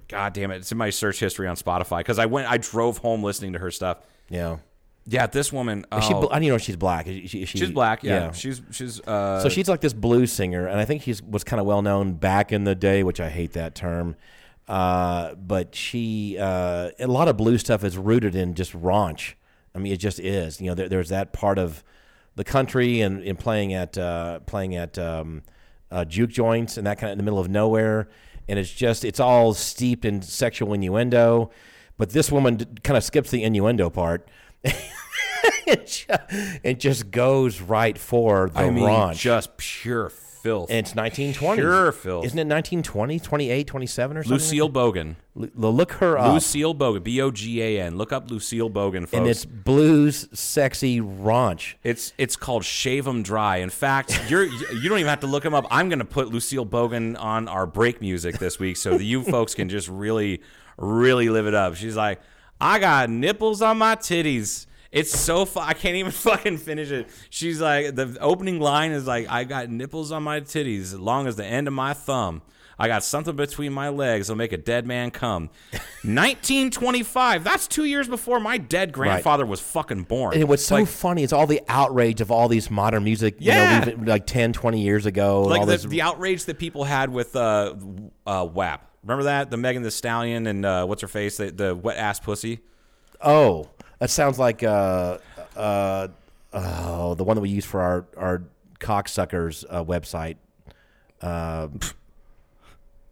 God damn it! It's in my search history on Spotify because I went. I drove home listening to her stuff. yeah. Yeah, this woman. She, oh, bl- I don't know if she's black. Is she, is she- she's black. Yeah, she's she's. Uh, so she's like this blues singer, and I think she was kind of well known back in the day, which I hate that term. Uh, but she, uh, a lot of blue stuff is rooted in just raunch. I mean, it just is. You know, there, there's that part of the country and, and playing at uh, playing at um, uh, juke joints and that kind of in the middle of nowhere, and it's just it's all steeped in sexual innuendo. But this woman kind of skips the innuendo part. it it just goes right for the I mean, raunch. just pure filth. And it's 1920. Pure filth. Isn't it 1920, 28, 27 or something? Lucille Bogan. L- look her up. Lucille Bogan. B O G A N. Look up Lucille Bogan, folks. and it's blues, sexy raunch. It's it's called Shave 'Em Dry. In fact, you're you don't even have to look him up. I'm going to put Lucille Bogan on our break music this week so that you folks can just really really live it up. She's like, "I got nipples on my titties." It's so fu- I can't even fucking finish it. She's like the opening line is like, "I got nipples on my titties as long as the end of my thumb." I got something between my legs that'll make a dead man come. 1925. That's two years before my dead grandfather was fucking born. And what's so Like, funny is all the outrage of all these modern music, Yeah. you know, we've- like 10, 20 years ago. and like all the, this, the outrage that people had with uh, uh, WAP. Remember that the Megan Thee Stallion and uh, what's her face the, the wet ass pussy. oh, that sounds like uh, uh, oh, the one that we use for our, our cocksuckers uh, website. Uh,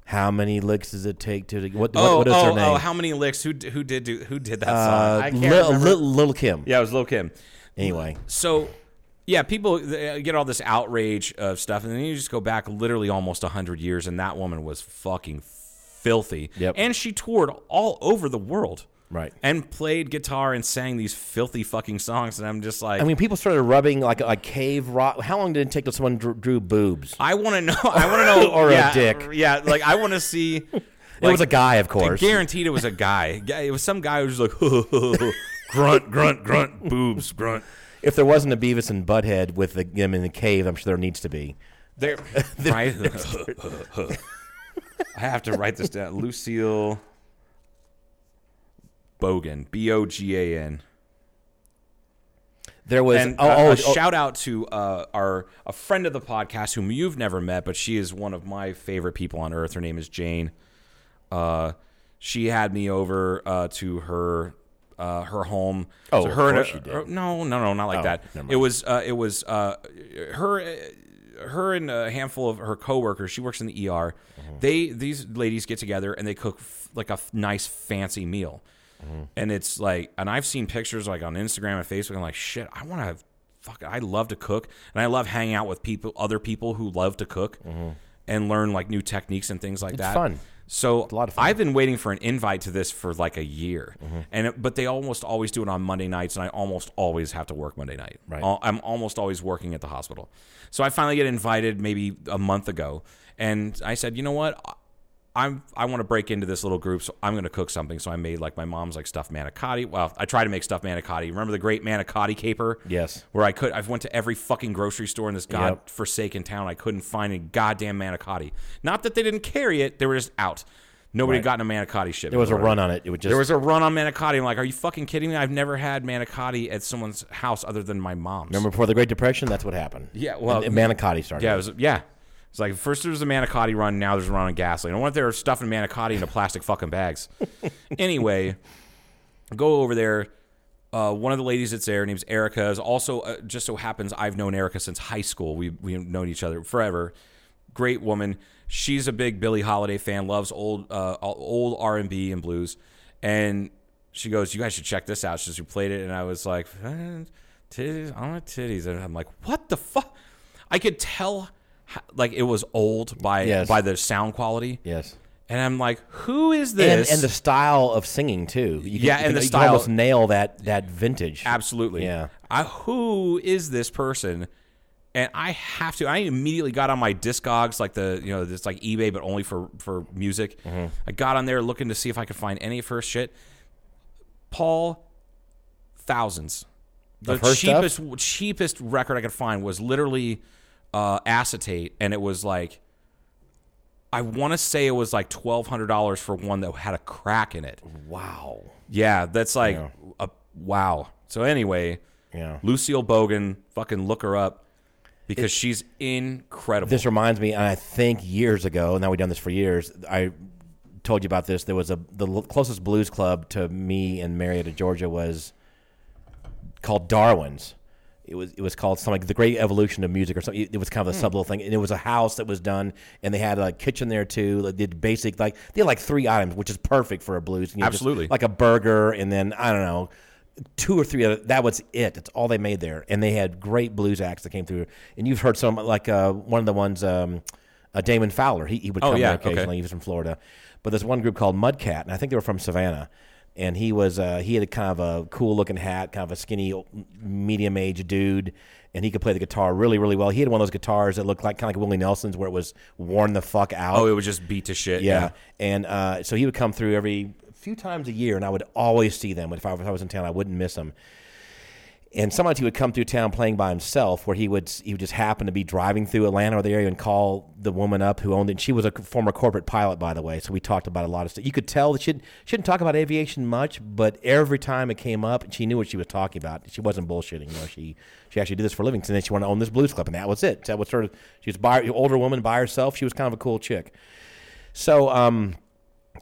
how many licks does it take to what? Oh, what is oh, her name? oh! How many licks? Who who did do, who did that song? uh, I can't Lil, remember. Lil, Lil Kim. yeah, it was Lil Kim. Anyway, So, yeah, people uh, get all this outrage of stuff, and then you just go back literally almost hundred years, and that woman was fucking filthy. Yep. And she toured all over the world. Right. And played guitar and sang these filthy fucking songs, and I'm just like, I mean, people started rubbing like a cave rock. How long did it take till someone drew, drew boobs? I want to know. I want to know. Or a yeah, dick. Yeah, like I want to see. it was a guy, of course. Guaranteed, it was a guy. It was some guy who was just like grunt, grunt, grunt, boobs, grunt. If there wasn't a Beavis and Butthead with the, them in the cave, I'm sure there needs to be. There, right? I have to write this down. Lucille Bogan, B O G A N. There was And oh, a, oh, a oh, shout out to uh, our a friend of the podcast whom you've never met, but she is one of my favorite people on earth. Her name is Jane. Uh, she had me over uh, to her uh, her home. Oh, So of her and course you did. her- no, no, no, not like Oh, that. It was uh, it was uh, her. uh, Her and a handful of her coworkers. She works in the ER. Mm-hmm. They these ladies get together and they cook f- like a f- nice fancy meal. Mm-hmm. And it's like, and I've seen pictures like on Instagram and Facebook. I'm like, shit, I want to have, fuck, I love to cook, and I love hanging out with people, other people who love to cook, and learn like new techniques and things like Mm-hmm. It's that. fun. So a lot of fun. Mm-hmm. I've been waiting for an invite to this for like a year, and it, but they almost always do it on Monday nights, and I almost always have to work Monday night. Right. I'm almost always working at the hospital, so I finally get invited maybe a month ago, And I said, you know what? I'm I want to break into this little group, so I'm going to cook something. So I made like my mom's like stuffed manicotti. Well, I tried to make stuffed manicotti. Remember the great manicotti caper? Yes. Where I could, I went to every fucking grocery store in this Yep. god-forsaken town. I couldn't find a goddamn manicotti. Not that they didn't carry it; they were just out. Nobody had Right. gotten a manicotti shipment. There was a run on it. It would just There was a run on manicotti. I'm like, are you fucking kidding me? I've never had manicotti at someone's house other than my mom's. remember before the Great Depression. That's what happened. Yeah, well- And manicotti started. Yeah, it was, yeah. It's like first there was a manicotti run, now there's a run on gasoline. I wonder if they were stuffing manicotti into plastic fucking bags. anyway, go over there. Uh, one of the ladies that's there, her name's Erica, is also uh, just so happens I've known Erica since high school. We we've known each other forever. Great woman. She's a big Billie Holiday fan. Loves old uh, old R and B and blues. And she goes, "You guys should check this out." She just played it, and I was like, "Eh, "Titties, I want titties," and I'm like, "What the fuck?" I could tell, like it was old by Yes. by the sound quality. Yes. And I'm like, "Who is And, this?" and the style of singing too. You can- Yeah, you and the you style- almost nail that that vintage. Absolutely. Yeah. I, who is this person? And I have to. I immediately got on my Discogs, like the you know, it's like eBay, but only for for music. Mm-hmm. I got on there looking to see if I could find any of her shit. Paul, thousands. The Of her stuff? cheapest cheapest record I could find was literally uh, acetate, and it was like I want to say it was like twelve hundred dollars for one that had a crack in it. Wow. Yeah, that's like Yeah. a wow. So anyway, Yeah. Lucille Bogan, fucking look her up because she's incredible. This reminds me, and I think years ago, now we've done this for years. I told you about this. There was a the closest blues club to me in Marietta, Georgia, was called Darwin's. It was it was called something like the Great Evolution of Music or something. It was kind of a sub little thing, and it was a house that was done, and they had a kitchen there too. They did basic like they had like three items, which is perfect for a blues. You know, Absolutely. like a burger, and then I don't know, two or three. Other, that was it. That's all they made there, and they had great blues acts that came through. And you've heard some like uh, one of the ones, um, uh, Damon Fowler. He, he would Oh, come yeah, there occasionally. okay. He was from Florida, but there's one group called Mudcat, and I think they were from Savannah. And he was uh, he had a kind of a cool looking hat, kind of a skinny, medium aged dude, and he could play the guitar really really well. He had one of those guitars that looked like kind of like Willie Nelson's, where it was worn the fuck out. oh, it was just beat to shit. Yeah, and uh, so he would come through every few times a year, and I would always see them. If I, if I was in town, I wouldn't miss them. And sometimes he would come through town playing by himself, where he would he would just happen to be driving through Atlanta or the area and call the woman up who owned it. And she was a former corporate pilot, by the way, so we talked about a lot of stuff. You could tell that she didn't talk about aviation much, but every time it came up, she knew what she was talking about. She wasn't bullshitting. You know, she she actually did this for a living, and then she wanted to own this blues club, and that was it. That was sort of she was by older woman by herself. She was kind of a cool chick. So, um,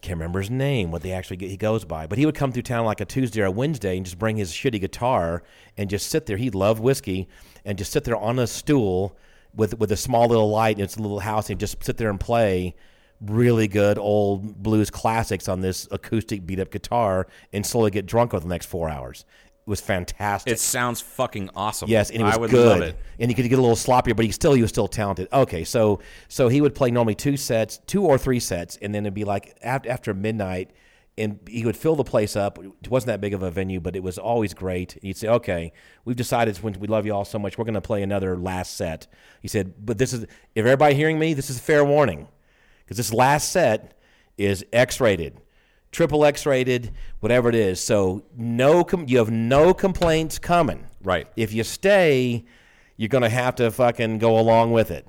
can't remember his name, what they actually he goes by, but he would come through town like a Tuesday or a Wednesday and just bring his shitty guitar and just sit there. He loved whiskey and just sit there on a stool with with a small little light in its little house and just sit there and play really good old blues classics on this acoustic beat up guitar and slowly get drunk over the next four hours. It was fantastic. It sounds fucking awesome. Yes, and it was I would good. love it. And he could get a little sloppier, but he still he was still talented. Okay, so so he would play normally two sets, two or three sets, and then it'd be like after, after midnight, and he would fill the place up. It wasn't that big of a venue, but it was always great. He'd say, "Okay, we've decided when we love you all so much, we're going to play another last set." He said, "But this is if everybody hearing me, this is a fair warning, because this last set is X-rated." Triple X rated, whatever it is. So no, com- you have no complaints coming. Right. If you stay, you're going to have to fucking go along with it.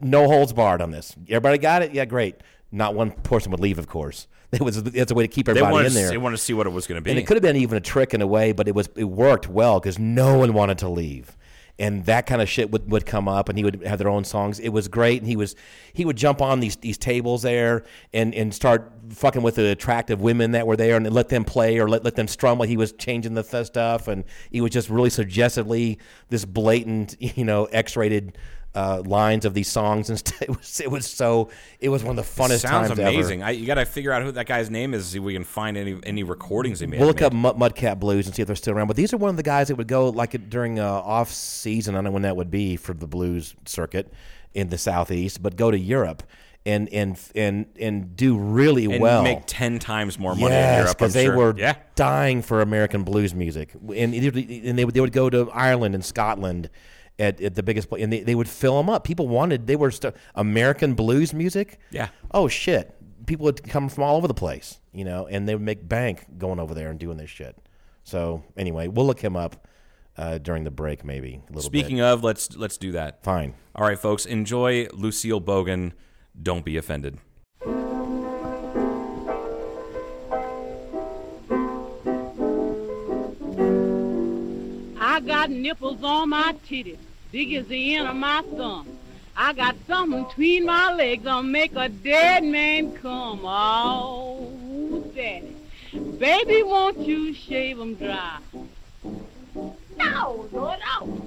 No holds barred on this. Everybody got it? Yeah, great. Not one person would leave, of course. It was that's a way to keep everybody wanted, in there. they wanted to see what it was going to be. and it could have been even a trick in a way, but it was it worked well because no one wanted to leave. And that kind of shit would, would come up, and he would have their own songs. It was great, and he was he would jump on these these tables there and, and start fucking with the attractive women that were there, and let them play or let, let them strum while he was changing the th- stuff. And he was just really suggestively this blatant, you know, X rated uh, lines of these songs and stuff. It was it was so it was one of the funnest Sounds times ever. amazing. I, you got to figure out who that guy's name is. See if we can find any any recordings he made. We'll look up Mud, Mudcat Blues and see if they're still around. But these are one of the guys that would go like during uh, off season. I don't know when that would be for the blues circuit in the southeast, but go to Europe and and and and do really and well. make ten times more money in Yes, Europe. Because they sure. were yeah. dying for American blues music, and and they would, they would go to Ireland and Scotland, at, at the biggest place, and they, they would fill them up. People wanted they were st- American blues music. Yeah. Oh shit! People would come from all over the place, you know, and they would make bank going over there and doing this shit. So anyway, we'll look him up uh, during the break, maybe a little Speaking bit. of, let's let's do that. Fine. All right, folks, enjoy Lucille Bogan. Don't be offended. I got nipples on my titties, big as the end of my thumb. I got something between my legs that'll make a dead man come. Oh, daddy. Baby, won't you shave 'em dry? No, Lord, no.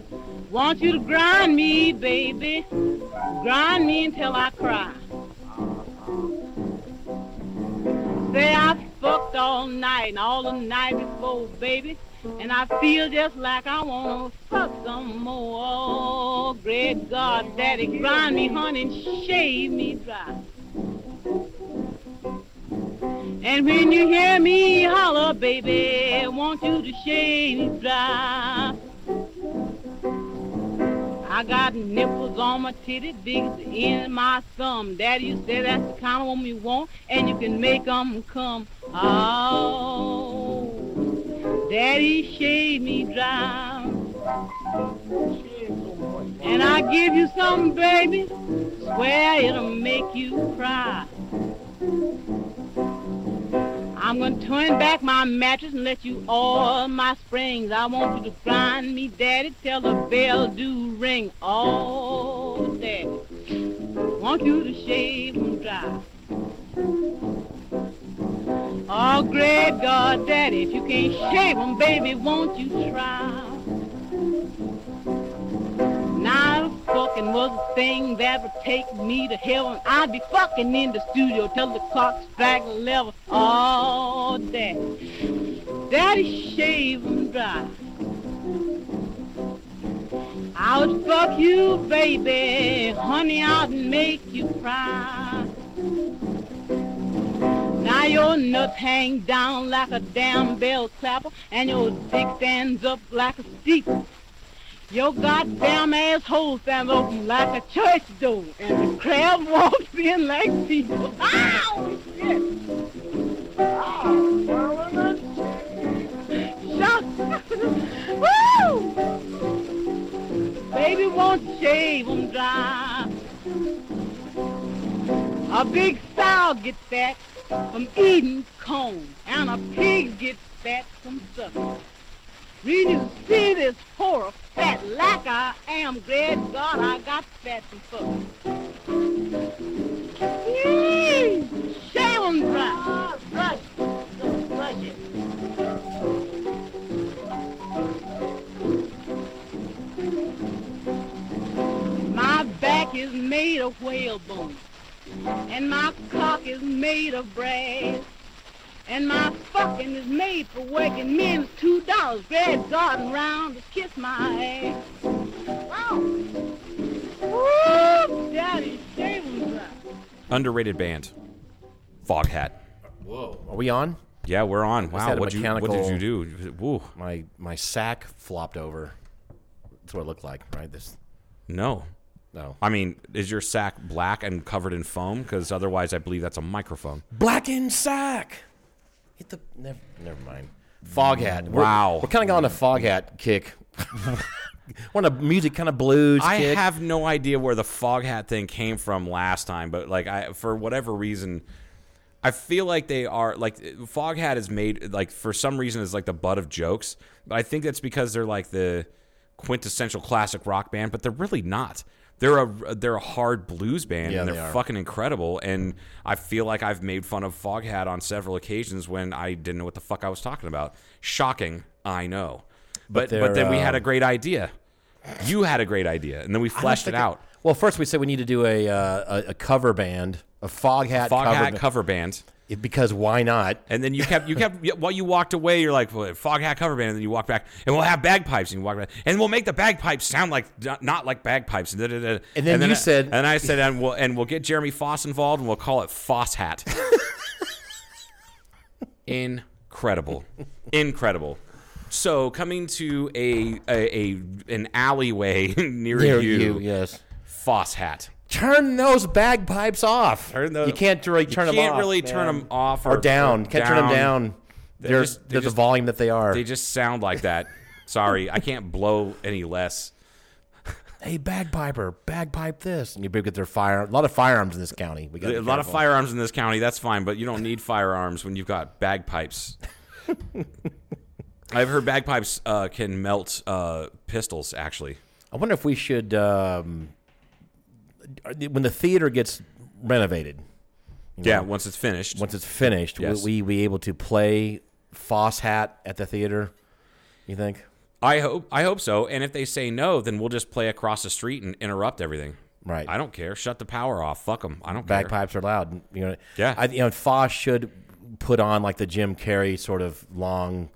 Want you to grind me, baby. Grind me until I cry. Say I fucked all night and all the night before, baby. And I feel just like I wanna fuck some more. Oh, great God, Daddy, grind me, honey, and shave me dry. And when you hear me holler, baby, I want you to shave me dry. I got nipples on my titty, big as the end of my thumb. Daddy, you say that's the kind of woman you want, and you can make 'em come. Oh, Daddy, shave me dry. And I give you something, baby, swear it'll make you cry. I'm gonna turn back my mattress and let you oil my springs. I want you to grind me, daddy, till the bell do ring. Oh, daddy, want you to shave 'em dry. Oh, great God, daddy, if you can't shave shave 'em, baby, won't you try? Now fucking was a thing that would take me to heaven. I'd be fucking in the studio till the clock strike eleven. Oh, daddy, daddy, shave 'em dry. I would fuck you, baby, honey, I'd make you cry. Now your nuts hang down like a damn bell clapper, and your dick stands up like a steeple. Your goddamn asshole stands open like a church door, and the crowd walks in like people. Ow! Shit! Ah, Shut! Woo! Baby won't shave 'em dry. A big sow gets fat from eating corn, and a pig gets fat from sucking. When you see this horror fat like I am, great God, I got fat from. Yee! Shave 'em dry. Brush, brush it. My back is made of whalebone, and my cock is made of brass. And my fucking is made for working men's two dollars. Great garden round to kiss my ass. Wow. Woo! Daddy, shave 'em. Underrated band. Foghat. Whoa. Are we on? Yeah, we're on. had Wow, a what you what did you do? Woo. My my sack flopped over. That's what it looked like, right? This. No. No. I mean, is your sack black and covered in foam? Because otherwise, I believe that's a microphone. Blackened sack. Hit the never. Never mind. Foghat. We're- Wow. We're, kind of on a foghat kick. We're on a music kind of blues I kick. have no idea where the Foghat thing came from last time, but like I for whatever reason, I feel like they are like Foghat is made like for some reason is like the butt of jokes, but I think that's because they're like the quintessential classic rock band, but they're really not. They're a they're a hard blues band Yeah, and they they're are. fucking incredible. And I feel like I've made fun of Foghat on several occasions when I didn't know what the fuck I was talking about. Shocking, I know. But but, they're, then we had a um, great idea. You had a great idea, and then we fleshed it out. Well, first we said we need to do a uh, a, a cover band, a foghat Foghat cover, cover band. Because why not? And then you kept, you kept, while you walked away, you're like, well, Foghat cover band. And then you walk back, and we'll have bagpipes. And you walk back, and we'll make the bagpipes sound like, not, like bagpipes. And, da, da, da. And then you I- said- and I said, and we'll, and we'll get Jeremy Foss involved, and we'll call it Foss Hat. Incredible. Incredible. So coming to a a, a an alleyway near, Near you, you, yes. Foss hat. Turn those bagpipes off. Turn those- you can't really turn you them can't off. really man. turn them off or, down. Can't turn them down. They They're, just- they're just- the volume that they are. They just sound like that. Sorry, I can't blow any less. hey, bagpiper, bagpipe this, and you get their fire. A lot of firearms in this county. We got A lot of firearms in this county. That's fine, but you don't need firearms when you've got bagpipes. I've heard bagpipes uh, can melt uh, pistols. Actually, I wonder if we should, um, when the theater gets renovated, yeah. Once it's finished, once it's finished, Yes. will we be able to play Foss Hat at the theater? You think? I hope I hope so. And if they say no, then we'll just play across the street and interrupt everything. Right. I don't care. Shut the power off. Fuck them. I don't care. Bagpipes are loud. You know. Yeah. I, you know, Foss should put on like the Jim Carrey sort of long,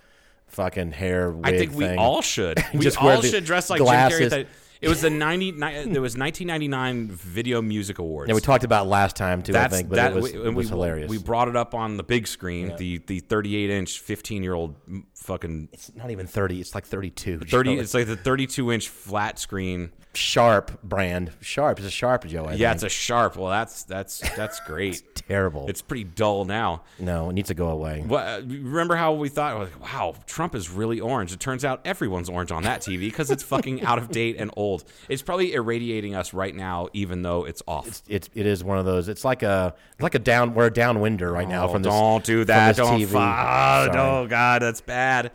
fucking hair. Wig I think we thing. all should. We Just all the should dress like glasses. Jim Carrey. It was the ninety. There was nineteen ninety nine Video Music Awards. Yeah, we talked about it last time too. That's I think, but that it was, we, it was we, hilarious. We brought it up on the big screen, the the thirty eight inch, fifteen year old fucking it's not even thirty. It's like thirty two. Thirty. It's like the thirty two inch flat screen. Sharp brand. Sharp. It's a Sharp, Joe. I Yeah, think. it's a sharp. Well, that's that's that's great. terrible. It's pretty dull now. no, it needs to go away. What, uh, remember how we thought, like, wow, Trump is really orange. It turns out everyone's orange on that TV because it's fucking out of date and old. It's probably irradiating us right now, even though it's off. It's it is one of those. It's like a it's like a down. We're a downwinder right now Oh, from this. don't do from that. Don't. TV. Oh, oh, God, that's bad.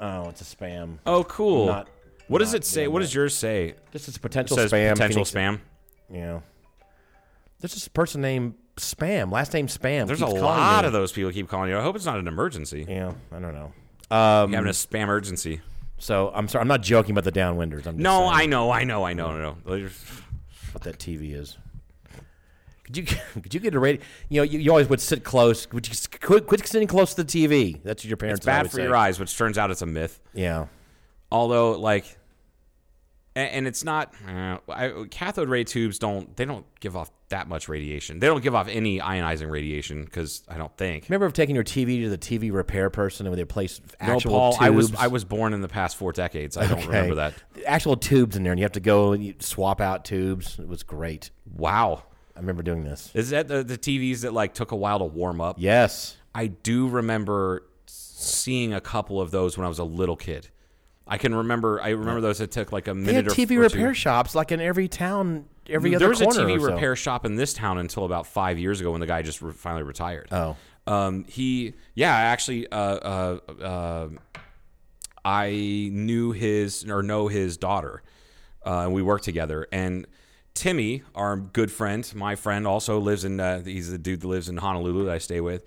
Oh, it's a spam. Oh, cool. Not- what does it say? What does yours say? This is potential says spam. potential Phoenix- spam. Yeah. There's this person named Spam. Last name Spam. There's a lot me. of those people keep calling you. I hope it's not an emergency. Yeah, I don't know. Um, You're having a spam urgency. So I'm sorry. I'm not joking about the downwinders. I'm just No, saying I know, I know, I know, I know. what that TV is. Could you could you get a radio? You know, you, you always would sit close. Would you quit, quit sitting close to the TV? That's what your parents. It's bad for say. your eyes, which turns out it's a myth. Yeah. although like and, it's not uh, I, cathode ray tubes don't they don't give off that much radiation they don't give off any ionizing radiation because i don't think Remember taking your TV to the TV repair person and they replace no actual paul tubes? i was i was born in the past four decades i don't remember that Actual tubes in there, and you have to go and you swap out tubes. It was great. wow I remember doing this. is that the, the tvs that like took a while to warm up Yes. i do remember seeing a couple of those when i was a little kid i can remember i remember those that took like a They had minute TV or, or two. repair shops like in every town, every there other There was a TV so. repair shop in this town until about five years ago when the guy just re- finally retired. Oh. Um, he, yeah, I actually, uh, uh, uh, I knew his or know his daughter, uh, and we worked together. And Timmy, our good friend, my friend, also lives in. Uh, he's the dude that lives in Honolulu that I stay with.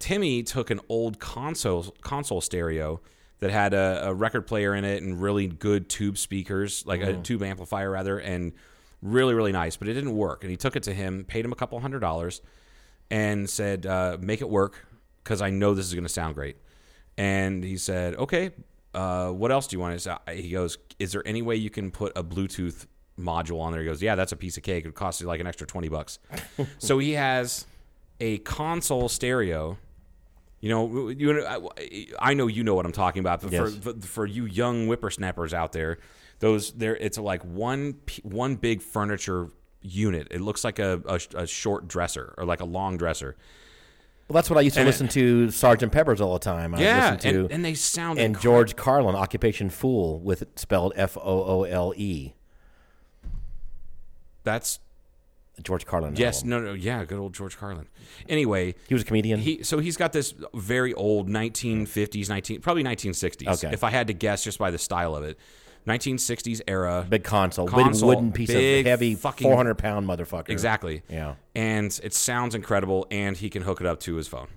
Timmy took an old console console stereo that had a, a record player in it and really good tube speakers, like a tube amplifier rather, and really really nice. But it didn't work, and he took it to him, paid him a couple hundred dollars, and said, uh, "Make it work because I know this is going to sound great." And he said, "Okay, uh, what else do you want?" So He goes, "Is there any way you can put a Bluetooth module on there?" He goes, "Yeah, that's a piece of cake. It would cost you like an extra twenty bucks." so he has a console stereo. You know, you. I, I know you know what I'm talking about. But Yes. for, for you young whippersnappers out there, those there, it's like one one big furniture unit. It looks like a, a, a short dresser or like a long dresser. Well, that's what I used to And it- listen to Sergeant Pepper's all the time. I Yeah, to and, and they sound and George Carlin, Occupation Fool, with spelled F O O L E. That's George Carlin. yes, album. no, no, yeah, good old George Carlin. Anyway, He was a comedian. he so he's got this very old 1950s, 19 probably 1960s. Okay. If I had to guess just by the style of it, 1960s era. big console, Console, big wooden piece big of heavy, fucking- four hundred pound motherfucker. Exactly. Yeah. And it sounds incredible, and he can hook it up to his phone,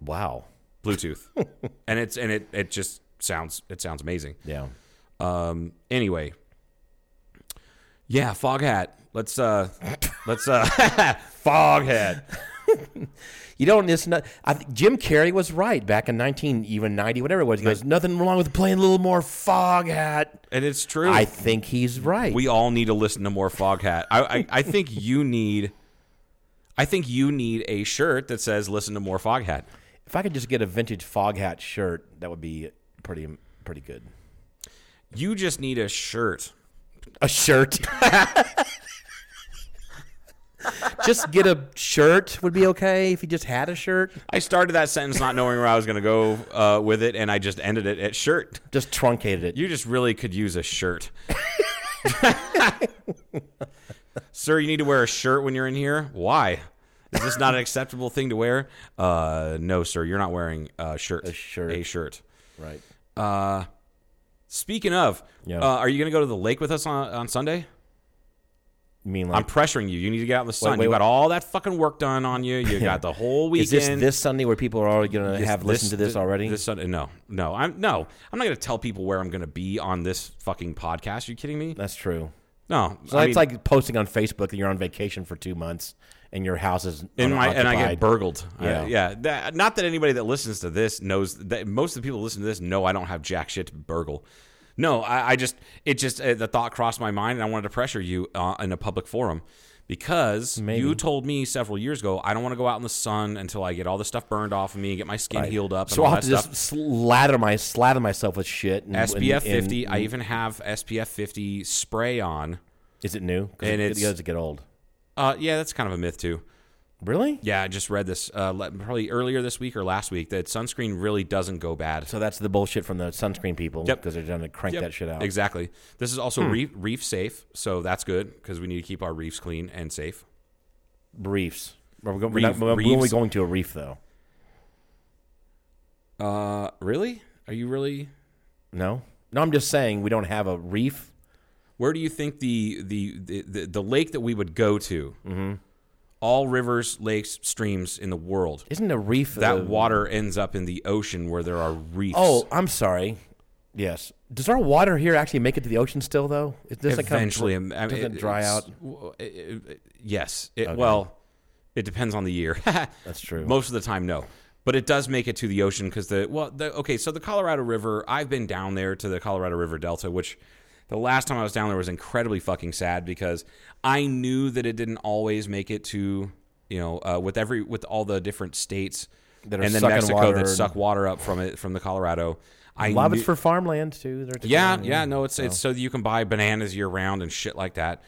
Wow. Bluetooth, and it's and it it just sounds it sounds amazing. Yeah. Um. Anyway. Yeah, Foghat. Let's uh, let's uh, Foghat. You don't. It's not. I Jim Carrey was right back in nineteen even ninety whatever it was. He goes, nothing wrong with playing a little more Foghat. And it's true. I think he's right. we all need to listen to more Foghat. I, I I think you need. I think you need a shirt that says "Listen to more Foghat." if I could just get a vintage Foghat shirt, that would be pretty pretty good. You just need a shirt. A shirt. just get a shirt would be okay if you just had a shirt. I started that sentence not knowing where I was going to go uh, with it, and I just ended it at shirt. Just truncated it. You just really could use a shirt. Sir, you need to wear a shirt when you're in here. Why? Is this not an acceptable thing to wear? Uh, no, sir. You're not wearing a shirt. A shirt. A shirt. right. Uh, speaking of, Yeah. uh, are you going to go to the lake with us on, on Sunday? You mean I'm pressuring you. You need to get out in the sun. wait, you got wait. all that fucking work done on you. You got the whole weekend. is this this Sunday where people are already going to have listened to this already? This Sunday? No, no. I'm no. I'm not going to tell people where I'm going to be on this fucking podcast. Are you kidding me? That's true. No. So I it's mean, like posting on Facebook that you're on vacation for two months and your house is in my and I get burgled. Yeah. Yeah, yeah. That, not that anybody that listens to this knows that most of the people who listen to this know I don't have jack shit to burgle. No, I, I just it just uh, the thought crossed my mind, and I wanted to pressure you uh, in a public forum because Maybe. you told me several years ago I don't want to go out in the sun until I get all the stuff burned off of me, get my skin healed up, and So I'll have to stuff. just slather my slather myself with shit. And, SPF and- 50. I even have SPF 50 spray on. is it new? and it, it's- it does get old. Uh, yeah, that's kind of a myth too. Really? Yeah, I just read this uh, probably earlier this week or last week that sunscreen really doesn't go bad. So that's the bullshit from the sunscreen people Yep. because they're trying to crank Yep, that shit out. Exactly. This is also reef, reef safe, so that's good because we need to keep our reefs clean and safe. Reefs. We're, go- we're Reef- not, we're only going to a reef though. Uh, really? Are you really? No, no. I'm just saying we don't have a reef. Where do you think the the the, the, the lake that we would go to? Mm-hmm. All rivers, lakes, streams in the world. Isn't a reef That uh, water ends up in the ocean where there are reefs. Oh, I'm sorry. Yes. Does our water here actually make it to the ocean still though? It doesn't eventually, Kind of, I mean, doesn't it- dry out. w- it- it- yes. It, Well, it depends on the year. That's true. Most of the time, no. But it does make it to the ocean because the well, the, okay. So the Colorado River, I've been down there to the Colorado River Delta, which the last time I was down there was incredibly fucking sad because I knew that it didn't always make it to you know uh, with every with all the different states That are and then Mexico water that suck water up from it from the Colorado. I a lot of it's for farmland too. They're yeah, declining, yeah, no, it's it's so that you can buy bananas year round and shit like that.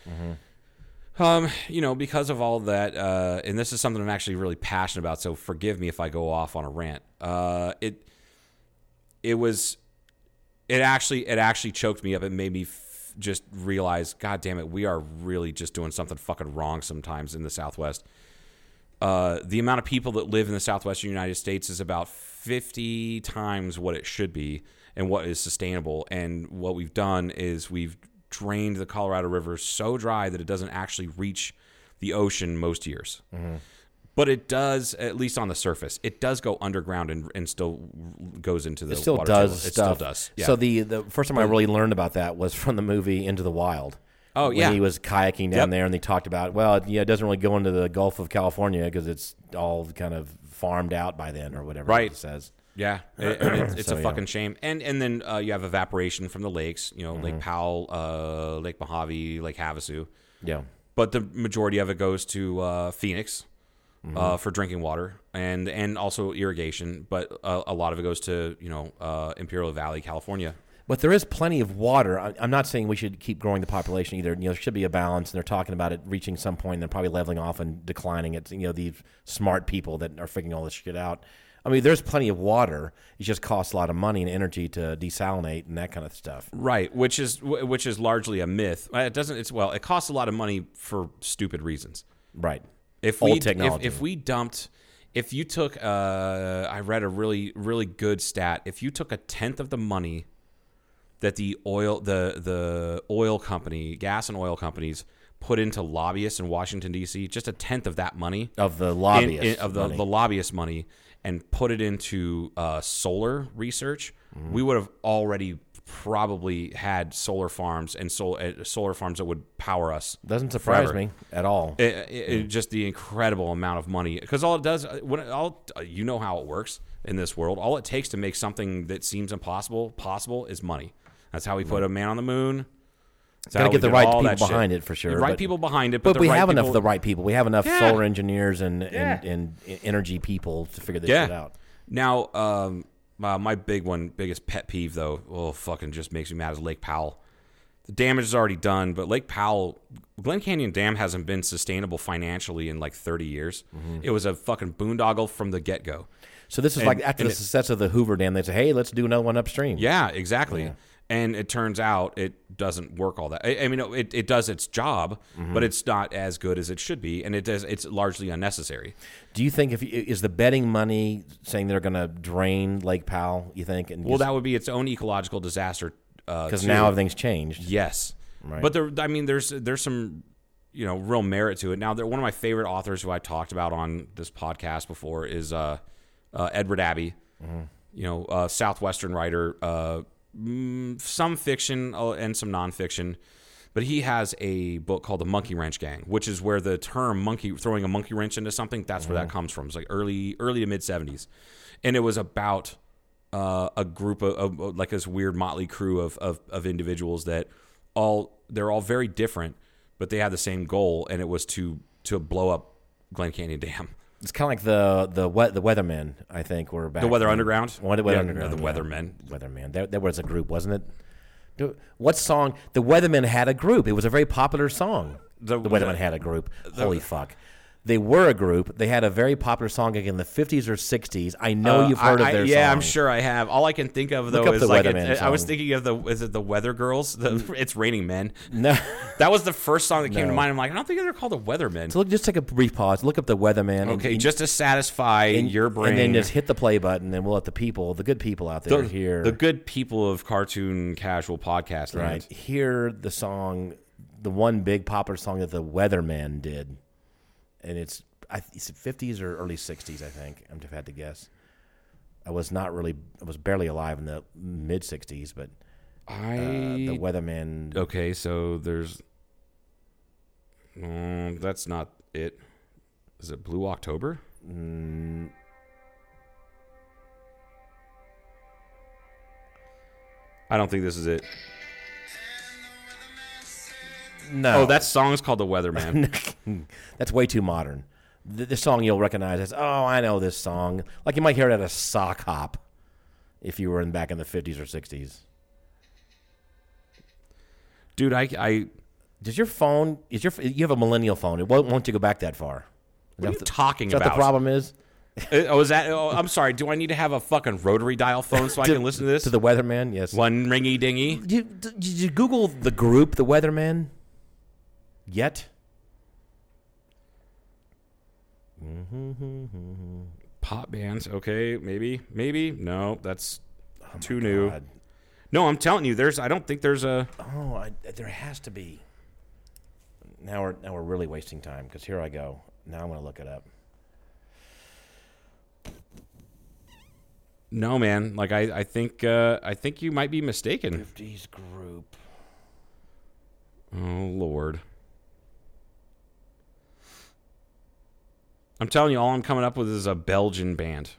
Um, you know, because of all that, uh, and this is something I'm actually really passionate about. So forgive me if I go off on a rant. Uh, it it was it actually it actually choked me up. It made me f- just realize, God damn it, we are really just doing something fucking wrong sometimes in the Southwest. Uh, the amount of people that live in the southwestern United States is about 50 times what it should be and what is sustainable. And what we've done is we've drained the Colorado River so dry that it doesn't actually reach the ocean most years. But it does, at least on the surface, it does go underground and, and still goes into the It still water does table. It stuff. still does. Yeah. So the the first time I really learned about that was from the movie Into the Wild. Oh, yeah when yeah. he was kayaking down Yep. there, and they talked about well, yeah, it doesn't really go into the Gulf of California because it's all kind of farmed out by then or whatever Right. it says. Yeah, it- it's, it's So, a yeah. fucking shame. And and then uh, you have evaporation from the lakes. You know, Mm-hmm. Lake Powell, uh, Lake Mojave, Lake Havasu. Yeah, But the majority of it goes to uh, Phoenix Mm-hmm. uh, for drinking water and and also irrigation. But a, a lot of it goes to you know uh, Imperial Valley, California. but there is plenty of water. I, I'm not saying we should keep growing the population either. You know, there should be a balance, and they're talking about it reaching some point. and then probably leveling off and declining. It's you know these smart people that are figuring all this shit out. I mean, there's plenty of water. It just costs a lot of money and energy to desalinate and that kind of stuff. Right, which is which is largely a myth. Uh, It doesn't. It's well, it costs a lot of money for stupid reasons. Right. If we technology. If, if we dumped, if you took, uh, I read a really really good stat. If you took a tenth of the money that the oil the the oil company, gas and oil companies put into lobbyists in Washington D.C., just a tenth of that money Of the in- lobbyists. in- of the, money. the lobbyist money and put it into uh, solar research, Mm-hmm. we would have already probably had solar farms and sol- uh, solar farms that would power us. Doesn't surprise forever. me at all. It, it, it- just the incredible amount of money because all it does uh, when it, all uh, you know how it works in this world all it takes to make something that seems impossible possible is money that's how we put a man on the moon That's Gotta get the right people that shit. behind it for sure, The right but- people behind it but, But we right have enough of the right people. We have enough Yeah. solar engineers and, and, and, energy people to figure this yeah shit out. now um Uh, my big one, biggest pet peeve though, oh fucking just makes me mad is Lake Powell. The damage is already done, but Lake Powell, Glen Canyon Dam hasn't been sustainable financially in like 30 years. Mm-hmm. It was a fucking boondoggle from the get go. So this is And- like after the it- success of the Hoover Dam, they say, "Hey, let's do another one upstream." Yeah, exactly. And it turns out it doesn't work all that. I, I mean, it, it does its job, Mm-hmm. but it's not as good as it should be, and it does. It's largely unnecessary. Do you think if is the betting money saying they're going to drain Lake Powell? You think? And Well, that would be its own ecological disaster. because too. now everything's changed. Yes, Right. but there. I mean, there's there's some you know real merit to it. Now, there, one of my favorite authors who I talked about on this podcast before is uh, uh, Edward Abbey. You know, uh, southwestern writer, uh, some fiction uh, and some nonfiction. But he has a book called The Monkey Wrench Gang, which is where the term monkey throwing a monkey wrench into something, that's where that comes from. It's like early early to mid 70s. And it was about uh, a group of, of, of like this weird motley crew of, of of individuals that all they're all very different, but they had the same goal, and it was to to blow up Glen Canyon Dam. It's kind of like the the we- the Weathermen. I think were back. The Weather then. Underground? What the Weather Yeah, Underground? the yeah. Weathermen. Weatherman. There, there was a group, wasn't it? Do- What song? The Weathermen had a group. It was a very popular song. The- The, Weathermen the- had a group. Holy fuck. They were a group. They had a very popular song in the 50s or 60s. I know Uh, you've heard I- of their I, Yeah, song. I'm sure I have. All I can think of though is the like it, Weatherman I was thinking of the is it the Weather Girls? The, it's Raining Men. No. That was the first song that came to mind. I'm like, I don't think they're called the Weathermen. So look, just take a brief pause. Look up the Weatherman. Okay, and- just to satisfy and- your brain. And then just hit the play button, and we'll let the people, the good people out there, the, hear. the good people of cartoon casual podcast right hear the song the one big popular song that the weathermen did and it's I, it's 50s or early 60s i think i'm just had to guess i was not really i was barely alive in the mid 60s but I uh, the Weatherman. okay, so there's mm, that's not it. Is it Blue October? I don't think this is it. No Oh, that song's called The Weatherman. that's way too modern Th- this song you'll recognize as oh i know this song like you might hear it at a sock hop if you were in back in the 50s or 60s Dude, I, I Does your phone? Is your you have a millennial phone? It won't, won't you go back that far? what are you talking Is that about? the problem is? Uh, Oh, is that? Oh, I'm sorry. Do I need to have a fucking rotary dial phone so I can listen to this? To the Weatherman, yes. One ringy dingy. Did you, did you Google the group, the Weatherman? Yet? Pop bands. Okay, maybe, maybe. No, that's too new. Oh God. No, I'm telling you, there's. I don't think there's a. Oh, I, there has to be. Now we're now we're really wasting time because here I go. Now I'm going to look it up. No, man. Like I, I think, uh, I think you might be mistaken. 50s group. Oh Lord. I'm telling you, all I'm coming up with is a Belgian band.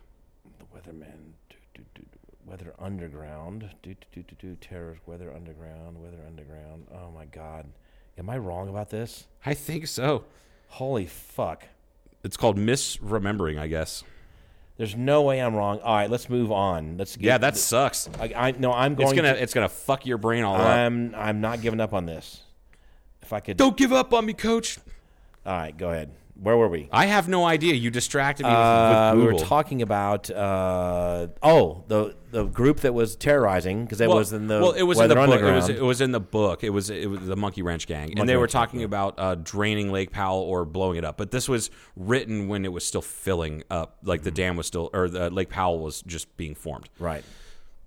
The Weatherman. Do, do, do, do. Weather Underground. Do, do, do, do, do. Terrors. Weather Underground. Weather Underground. Oh my God. Am I wrong about this? I think so. Holy fuck. It's called misremembering, I guess. There's no way I'm wrong. All right, let's move on. Let's get Yeah, that sucks. I, I no, I'm going. It's gonna, To, it's gonna fuck your brain all up. I'm I'm not giving up on this. If I could. Don't give up on me, Coach. All right, go ahead. Where were we? I have no idea. You distracted me with, Uh, with we were talking about uh, oh the the group that was terrorizing because it well, was in the well, it was in the book. It was, it was in the book. It was it was the Monkey Wrench Gang, Monkey and they were Wrench Gang, talking about uh, draining Lake Powell or blowing it up. But this was written when it was still filling up, like the dam was still, or the Lake Powell was just being formed. right.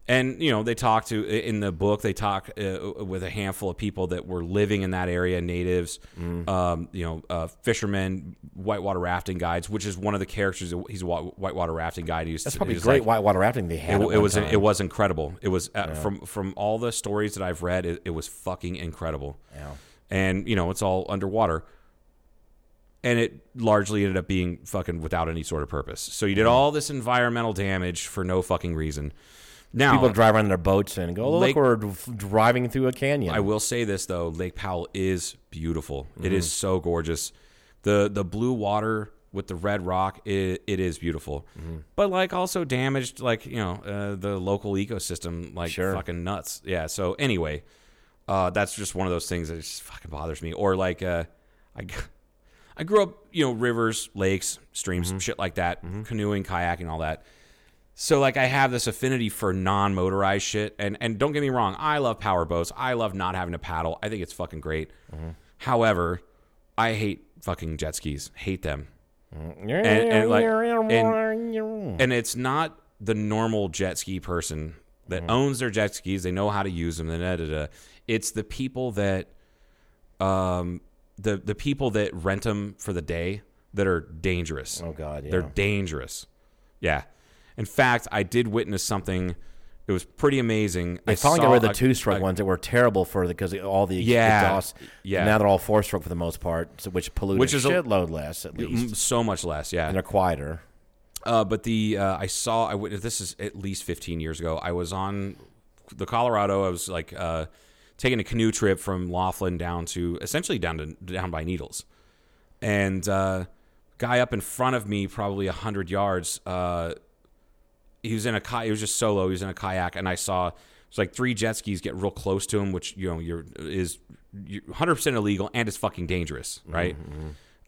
And you know, they talk to in the book. They talk uh, with a handful of people that were living in that area, natives, Mm. um, you know, uh, fishermen, whitewater rafting guides, which is one of the characters. He's a whitewater rafting guide. He's, That's probably he's great like- whitewater rafting they had. it, it was time. it was incredible. It was uh, from from all the stories that I've read, it, it was fucking incredible. Yeah. And you know, it's all underwater, and it largely ended up being fucking without any sort of purpose. So you did all this environmental damage for no fucking reason. Now People drive around in their boats and go, Lake- look, we're driving through a canyon. I will say this though, Lake Powell is beautiful. It is so gorgeous. the The blue water with the red rock, it, it is beautiful. Mm-hmm. But like also damaged, like you know, uh, the local ecosystem, like Sure. fucking nuts. Yeah. So anyway, uh, that's just one of those things that just fucking bothers me. Or like, uh, I, I grew up, you know, rivers, lakes, streams, Mm-hmm. shit like that, canoeing, kayaking, all that. So like I have this affinity for non-motorized shit, and and don't get me wrong, I love power boats. I love not having to paddle. I think it's fucking great. Mm-hmm. However, I hate fucking jet skis. Hate them. Mm-hmm. And, and like and, and it's not the normal jet ski person that mm-hmm. owns their jet skis. They know how to use them. Da, da, da. It's the people that um the the people that rent them for the day that are dangerous. Oh, God, They're dangerous. Yeah. In fact, I did witness something. It was pretty amazing. They I finally got saw rid of the two stroke ones that were terrible for the because all the Yeah, exhaust. yeah. Now they're all four stroke for the most part, so which pollute Which is a- shitload less at least, so much less. Yeah. and they're quieter. Uh, but the uh, I saw I witnessed this is at least 15 years ago. I was on the Colorado. I was like uh, taking a canoe trip from Laughlin down to essentially down to down by Needles, and uh, guy up in front of me, probably hundred yards. He was in a kayak. He was just solo. He was in a kayak, and I saw it's like three jet skis get real close to him, which you know you're is 100 percent illegal and it's fucking dangerous, right?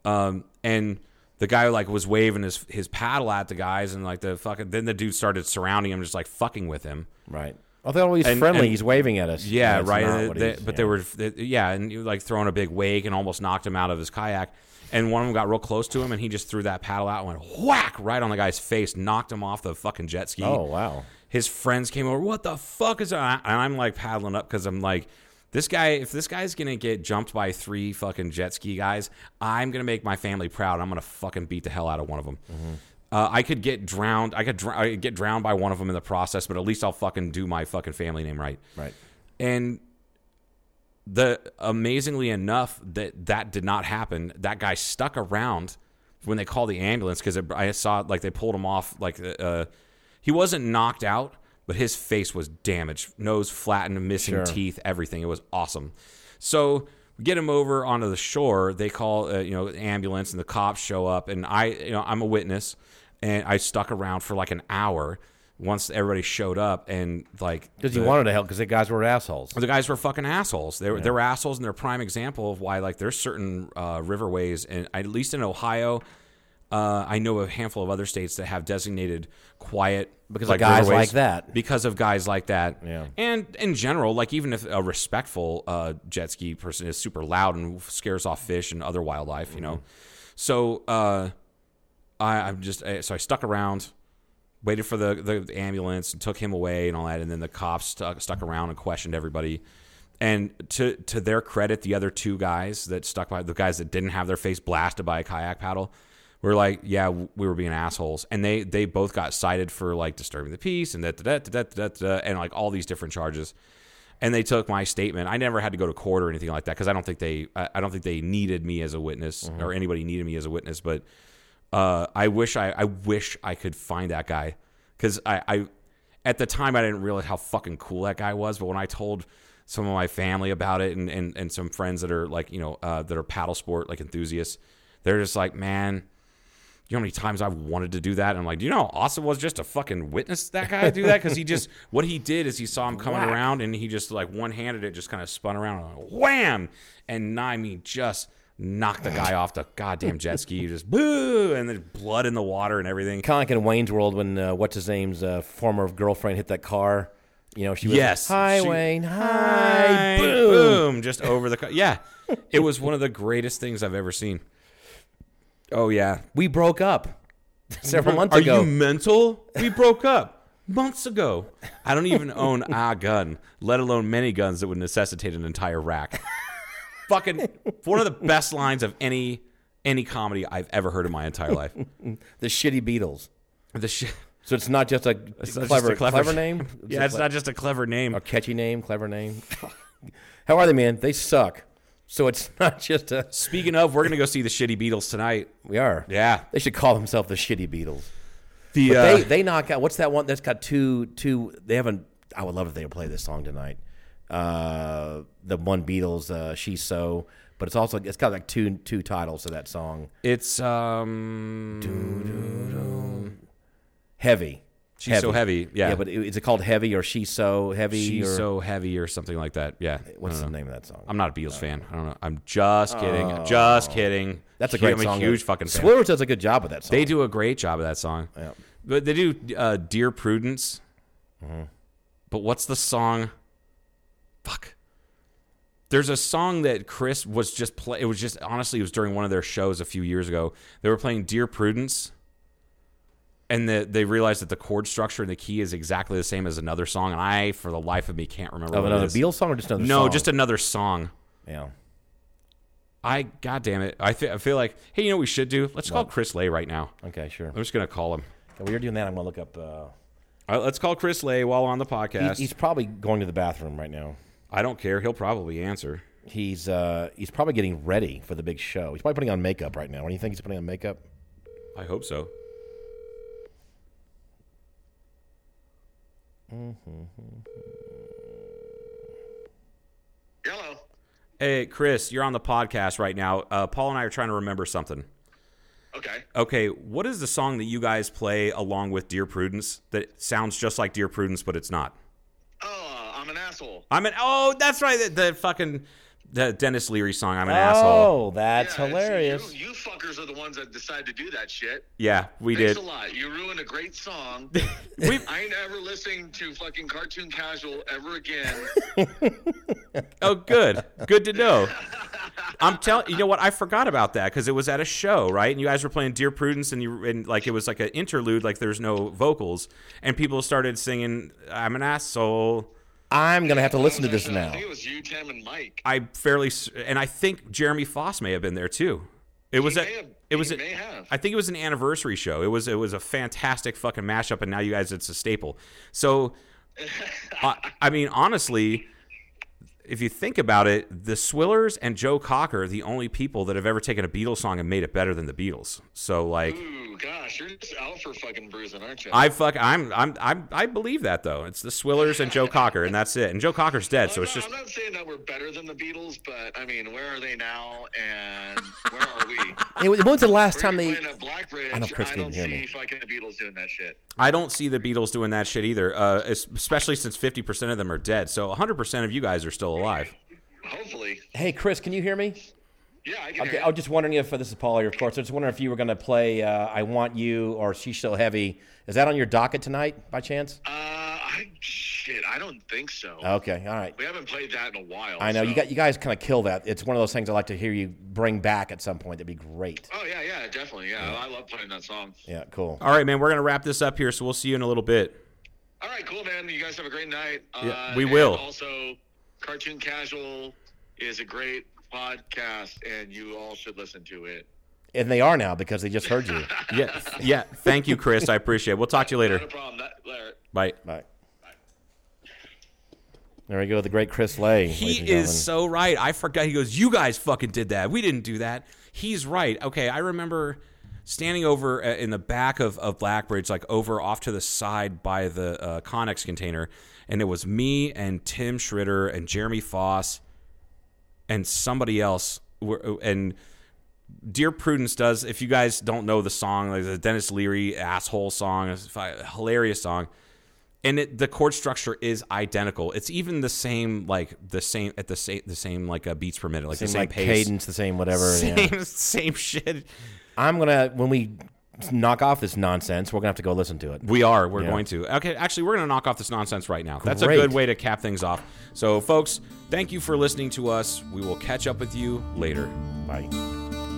Um, and the guy like was waving his his paddle at the guys, and like the fucking then the dude started surrounding him, just like fucking with him. Right. I thought he's And- friendly. and- he's waving at us. Yeah, right. uh, they- but yeah. they were, they- yeah, and like throwing a big wake and almost knocked him out of his kayak. And one of them got real close to him, and he just threw that paddle out and went whack right on the guy's face, knocked him off the fucking jet ski. Oh wow. His friends came over. What the fuck is that? And I'm like paddling up because I'm like, this guy. If this guy's gonna get jumped by three fucking jet ski guys, I'm gonna make my family proud. I'm gonna fucking beat the hell out of one of them. Uh, I could get drowned. I could, dr- I could get drowned by one of them in the process, but at least I'll fucking do my fucking family name right. Right. And the amazingly enough that that did not happen. That guy stuck around when they called the ambulance because I saw like they pulled him off. Like uh, he wasn't knocked out, but his face was damaged, nose flattened, missing Sure. teeth, everything. It was awesome. So we get him over onto the shore. They call uh, you know ambulance, and the cops show up, and I you know I'm a witness, and I stuck around for like an hour. Once everybody showed up, and like Because he wanted to help because the guys were assholes. the guys were fucking assholes. They were, they were assholes, and they're a prime example of why like there's certain uh, riverways, and at least in Ohio, uh, I know a handful of other states that have designated quiet Because of guys like that. Because of guys like that, Yeah. And in general, like even if a respectful uh, jet ski person is super loud and scares off fish and other wildlife, you know. So uh, I, I'm just so I stuck around waited for the, the ambulance and took him away and all that and then the cops stuck, stuck around and questioned everybody and to to their credit the other two guys that stuck by the guys that didn't have their face blasted by a kayak paddle were like yeah we were being assholes and they they both got cited for like disturbing the peace and that that that that that and like all these different charges and they took my statement. I never had to go to court or anything like that because I don't think they I I don't think they needed me as a witness mm-hmm. or anybody needed me as a witness. But uh, I wish I I wish I could find that guy because I, I at the time I didn't realize how fucking cool that guy was. But when I told some of my family about it and and, and some friends that are like you know uh, that are paddle sport like enthusiasts, they're just like man. You know how many times I've wanted to do that? And I'm like, do you know how awesome it was just to fucking witness that guy do that? Because he just, what he did is he saw him coming around and he just like one handed it, just kind of spun around and like, wham! And I mean, just knocked the guy off the goddamn jet ski. Just boo! And there's blood in the water and everything. Kind of like in Wayne's World when uh, what's his name's uh, former girlfriend hit that car. You know, she was Yes. Hi, She- Wayne. Hi. Hi, Boom. boom, just over the. Co- yeah, it was one of the greatest things I've ever seen. Oh yeah, We broke up several months Are ago. Are you mental? We broke up months ago. I don't even own a gun, let alone many guns that would necessitate an entire rack. Fucking one of the best lines of any any comedy I've ever heard in my entire life. the shitty Beatles. The shit. So it's not just a It's not just clever, a clever- clever name. Yeah, it's not just a clever name. a catchy name, clever name. How are they, man? They suck. So it's not just a. Speaking of, we're gonna go see the Shitty Beatles tonight. We are. Yeah, They should call themselves the shitty Beatles. the uh, they they knock out. What's that one that's got two two? They haven't. I would love if they would play this song tonight. Uh, the one Beatles, uh, she's so. but it's also it's got like two two titles to that song. It's um. Heavy. She's so heavy. Yeah. Yeah, but is it called Heavy or She's So Heavy? She's or, so heavy or something like that. Yeah. What's the know. name of that song? I'm not a Beatles fan. I don't know. I'm just kidding. Just kidding. Oh. That's a great I'm song. a huge fucking fan. Swillers does a good job with that song. They do a great job of that song. Yeah. But they do uh, Dear Prudence. Mm-hmm. But what's the song? Fuck. There's a song that Chris was just play. It was just honestly, it was during one of their shows a few years ago. They were playing Dear Prudence, and the, they realized that the chord structure and the key is exactly the same as another song. And I, for the life of me, can't remember. What another it is. Beatles song or just another No, song? just another song. yeah. I, god damn it, I, th- I feel like, hey, you know what we should do? Let's call Chris Lay right now. Okay, sure. I'm just gonna call him. While you're doing that, I'm gonna look up. Uh, All right, let's call Chris Lay while on the he- podcast. he's probably going to the bathroom right now. I don't care. He'll probably answer. He's uh, he's probably getting ready for the big show. He's probably putting on makeup right now. What do you think he's putting on makeup? I hope so. Hello. Hey, Chris, you're on the podcast right now. Uh, Paul and I are trying to remember something. Okay. Okay, what is the song that you guys play along with Dear Prudence that sounds just like Dear Prudence, but it's not? Oh, I'm an asshole. I'm an oh, that's right, the, the fucking the Denis Leary song. I'm an oh, asshole. Oh, that's Yeah, hilarious. You, you fuckers are the ones that decide to do that shit. Yeah, we Thanks did. a lot. You ruined a great song. We I ain't ever listening to fucking Cartoon Casual ever again. oh, good, good to know. I'm telling you know what I forgot about that because it was at a show, right? And you guys were playing Dear Prudence, and you and like it was like an interlude, like there's no vocals, and people started singing "I'm an asshole." I'm gonna have to listen to this now. I think it was you, Tim, and Mike. I fairly, and I think Jeremy Foss may have been there too. It was a, may have- it was he a- may have. I think it was an anniversary show. It was it was a fantastic fucking mashup, and now you guys it's a staple. So, I, I mean, honestly, if you think about it, the Swillers and Joe Cocker are the only people that have ever taken a Beatles song and made it better than the Beatles. So, like, Ooh, gosh, you're just out for fucking bruising, aren't you? I fuck, I'm I'm I'm I believe that though. It's the Swillers and Joe Cocker, and that's it. And Joe Cocker's dead, so it's not, just I'm not saying that we're better than the Beatles, but I mean, where are they now, and where are we? Hey, when was the last We're time they? Blackbridge. I know Chris I didn't don't hear see me. fucking the Beatles doing that shit. I don't see the Beatles doing that shit either, uh, especially since 50% of them are dead. So 100% of you guys are still alive. Hopefully, Hey, Chris, can you hear me? Yeah, I can Okay, I was just wondering if uh, this is Paul here, of course. I was just wondering if you were going to play uh, "I Want You" or "She's So Heavy." Is that on your docket tonight, by chance? Uh, I shit, I don't think so. Okay, all right. we haven't played that in a while. I know you got you guys kind of kill that. It's one of those things I like to hear you bring back at some point. That'd be great. Oh yeah, yeah, definitely. Yeah, I love playing that song. Yeah, cool. All right, man, we're going to wrap this up here, so we'll see you in a little bit. All right, cool, man. You guys have a great night. Yeah, uh, we will. Also, Cartoon Casual is a great podcast, and you all should listen to it. And they are now because they just heard you. Yeah, yeah. Thank you, Chris. I appreciate it. We'll talk to you Not later. a problem. That, Larry. Bye. Bye. There we go, the great Chris Lay. He is so right. I forgot. He goes, "You guys fucking did that. We didn't do that." He's right. Okay, I remember standing over uh, in the back of, of Blackbridge, like over off to the side by the uh, Connex container, and it was me and Tim Schritter and Jeremy Foss and somebody else. Were- And Dear Prudence does. If you guys don't know the song, like the Denis Leary asshole song, a hilarious song and it, the chord structure is identical. It's even the same, like the same at the same the same like uh, beats per minute, like same, the same like pace, cadence, the same whatever. same yeah. same shit. I'm gonna when we knock off this nonsense, we're gonna have to go listen to it. We are. We're Yeah. going to. Okay, actually, we're going to knock off this nonsense right now. That's a good way to cap things off. So, folks, thank you for listening to us. We will catch up with you later. Bye.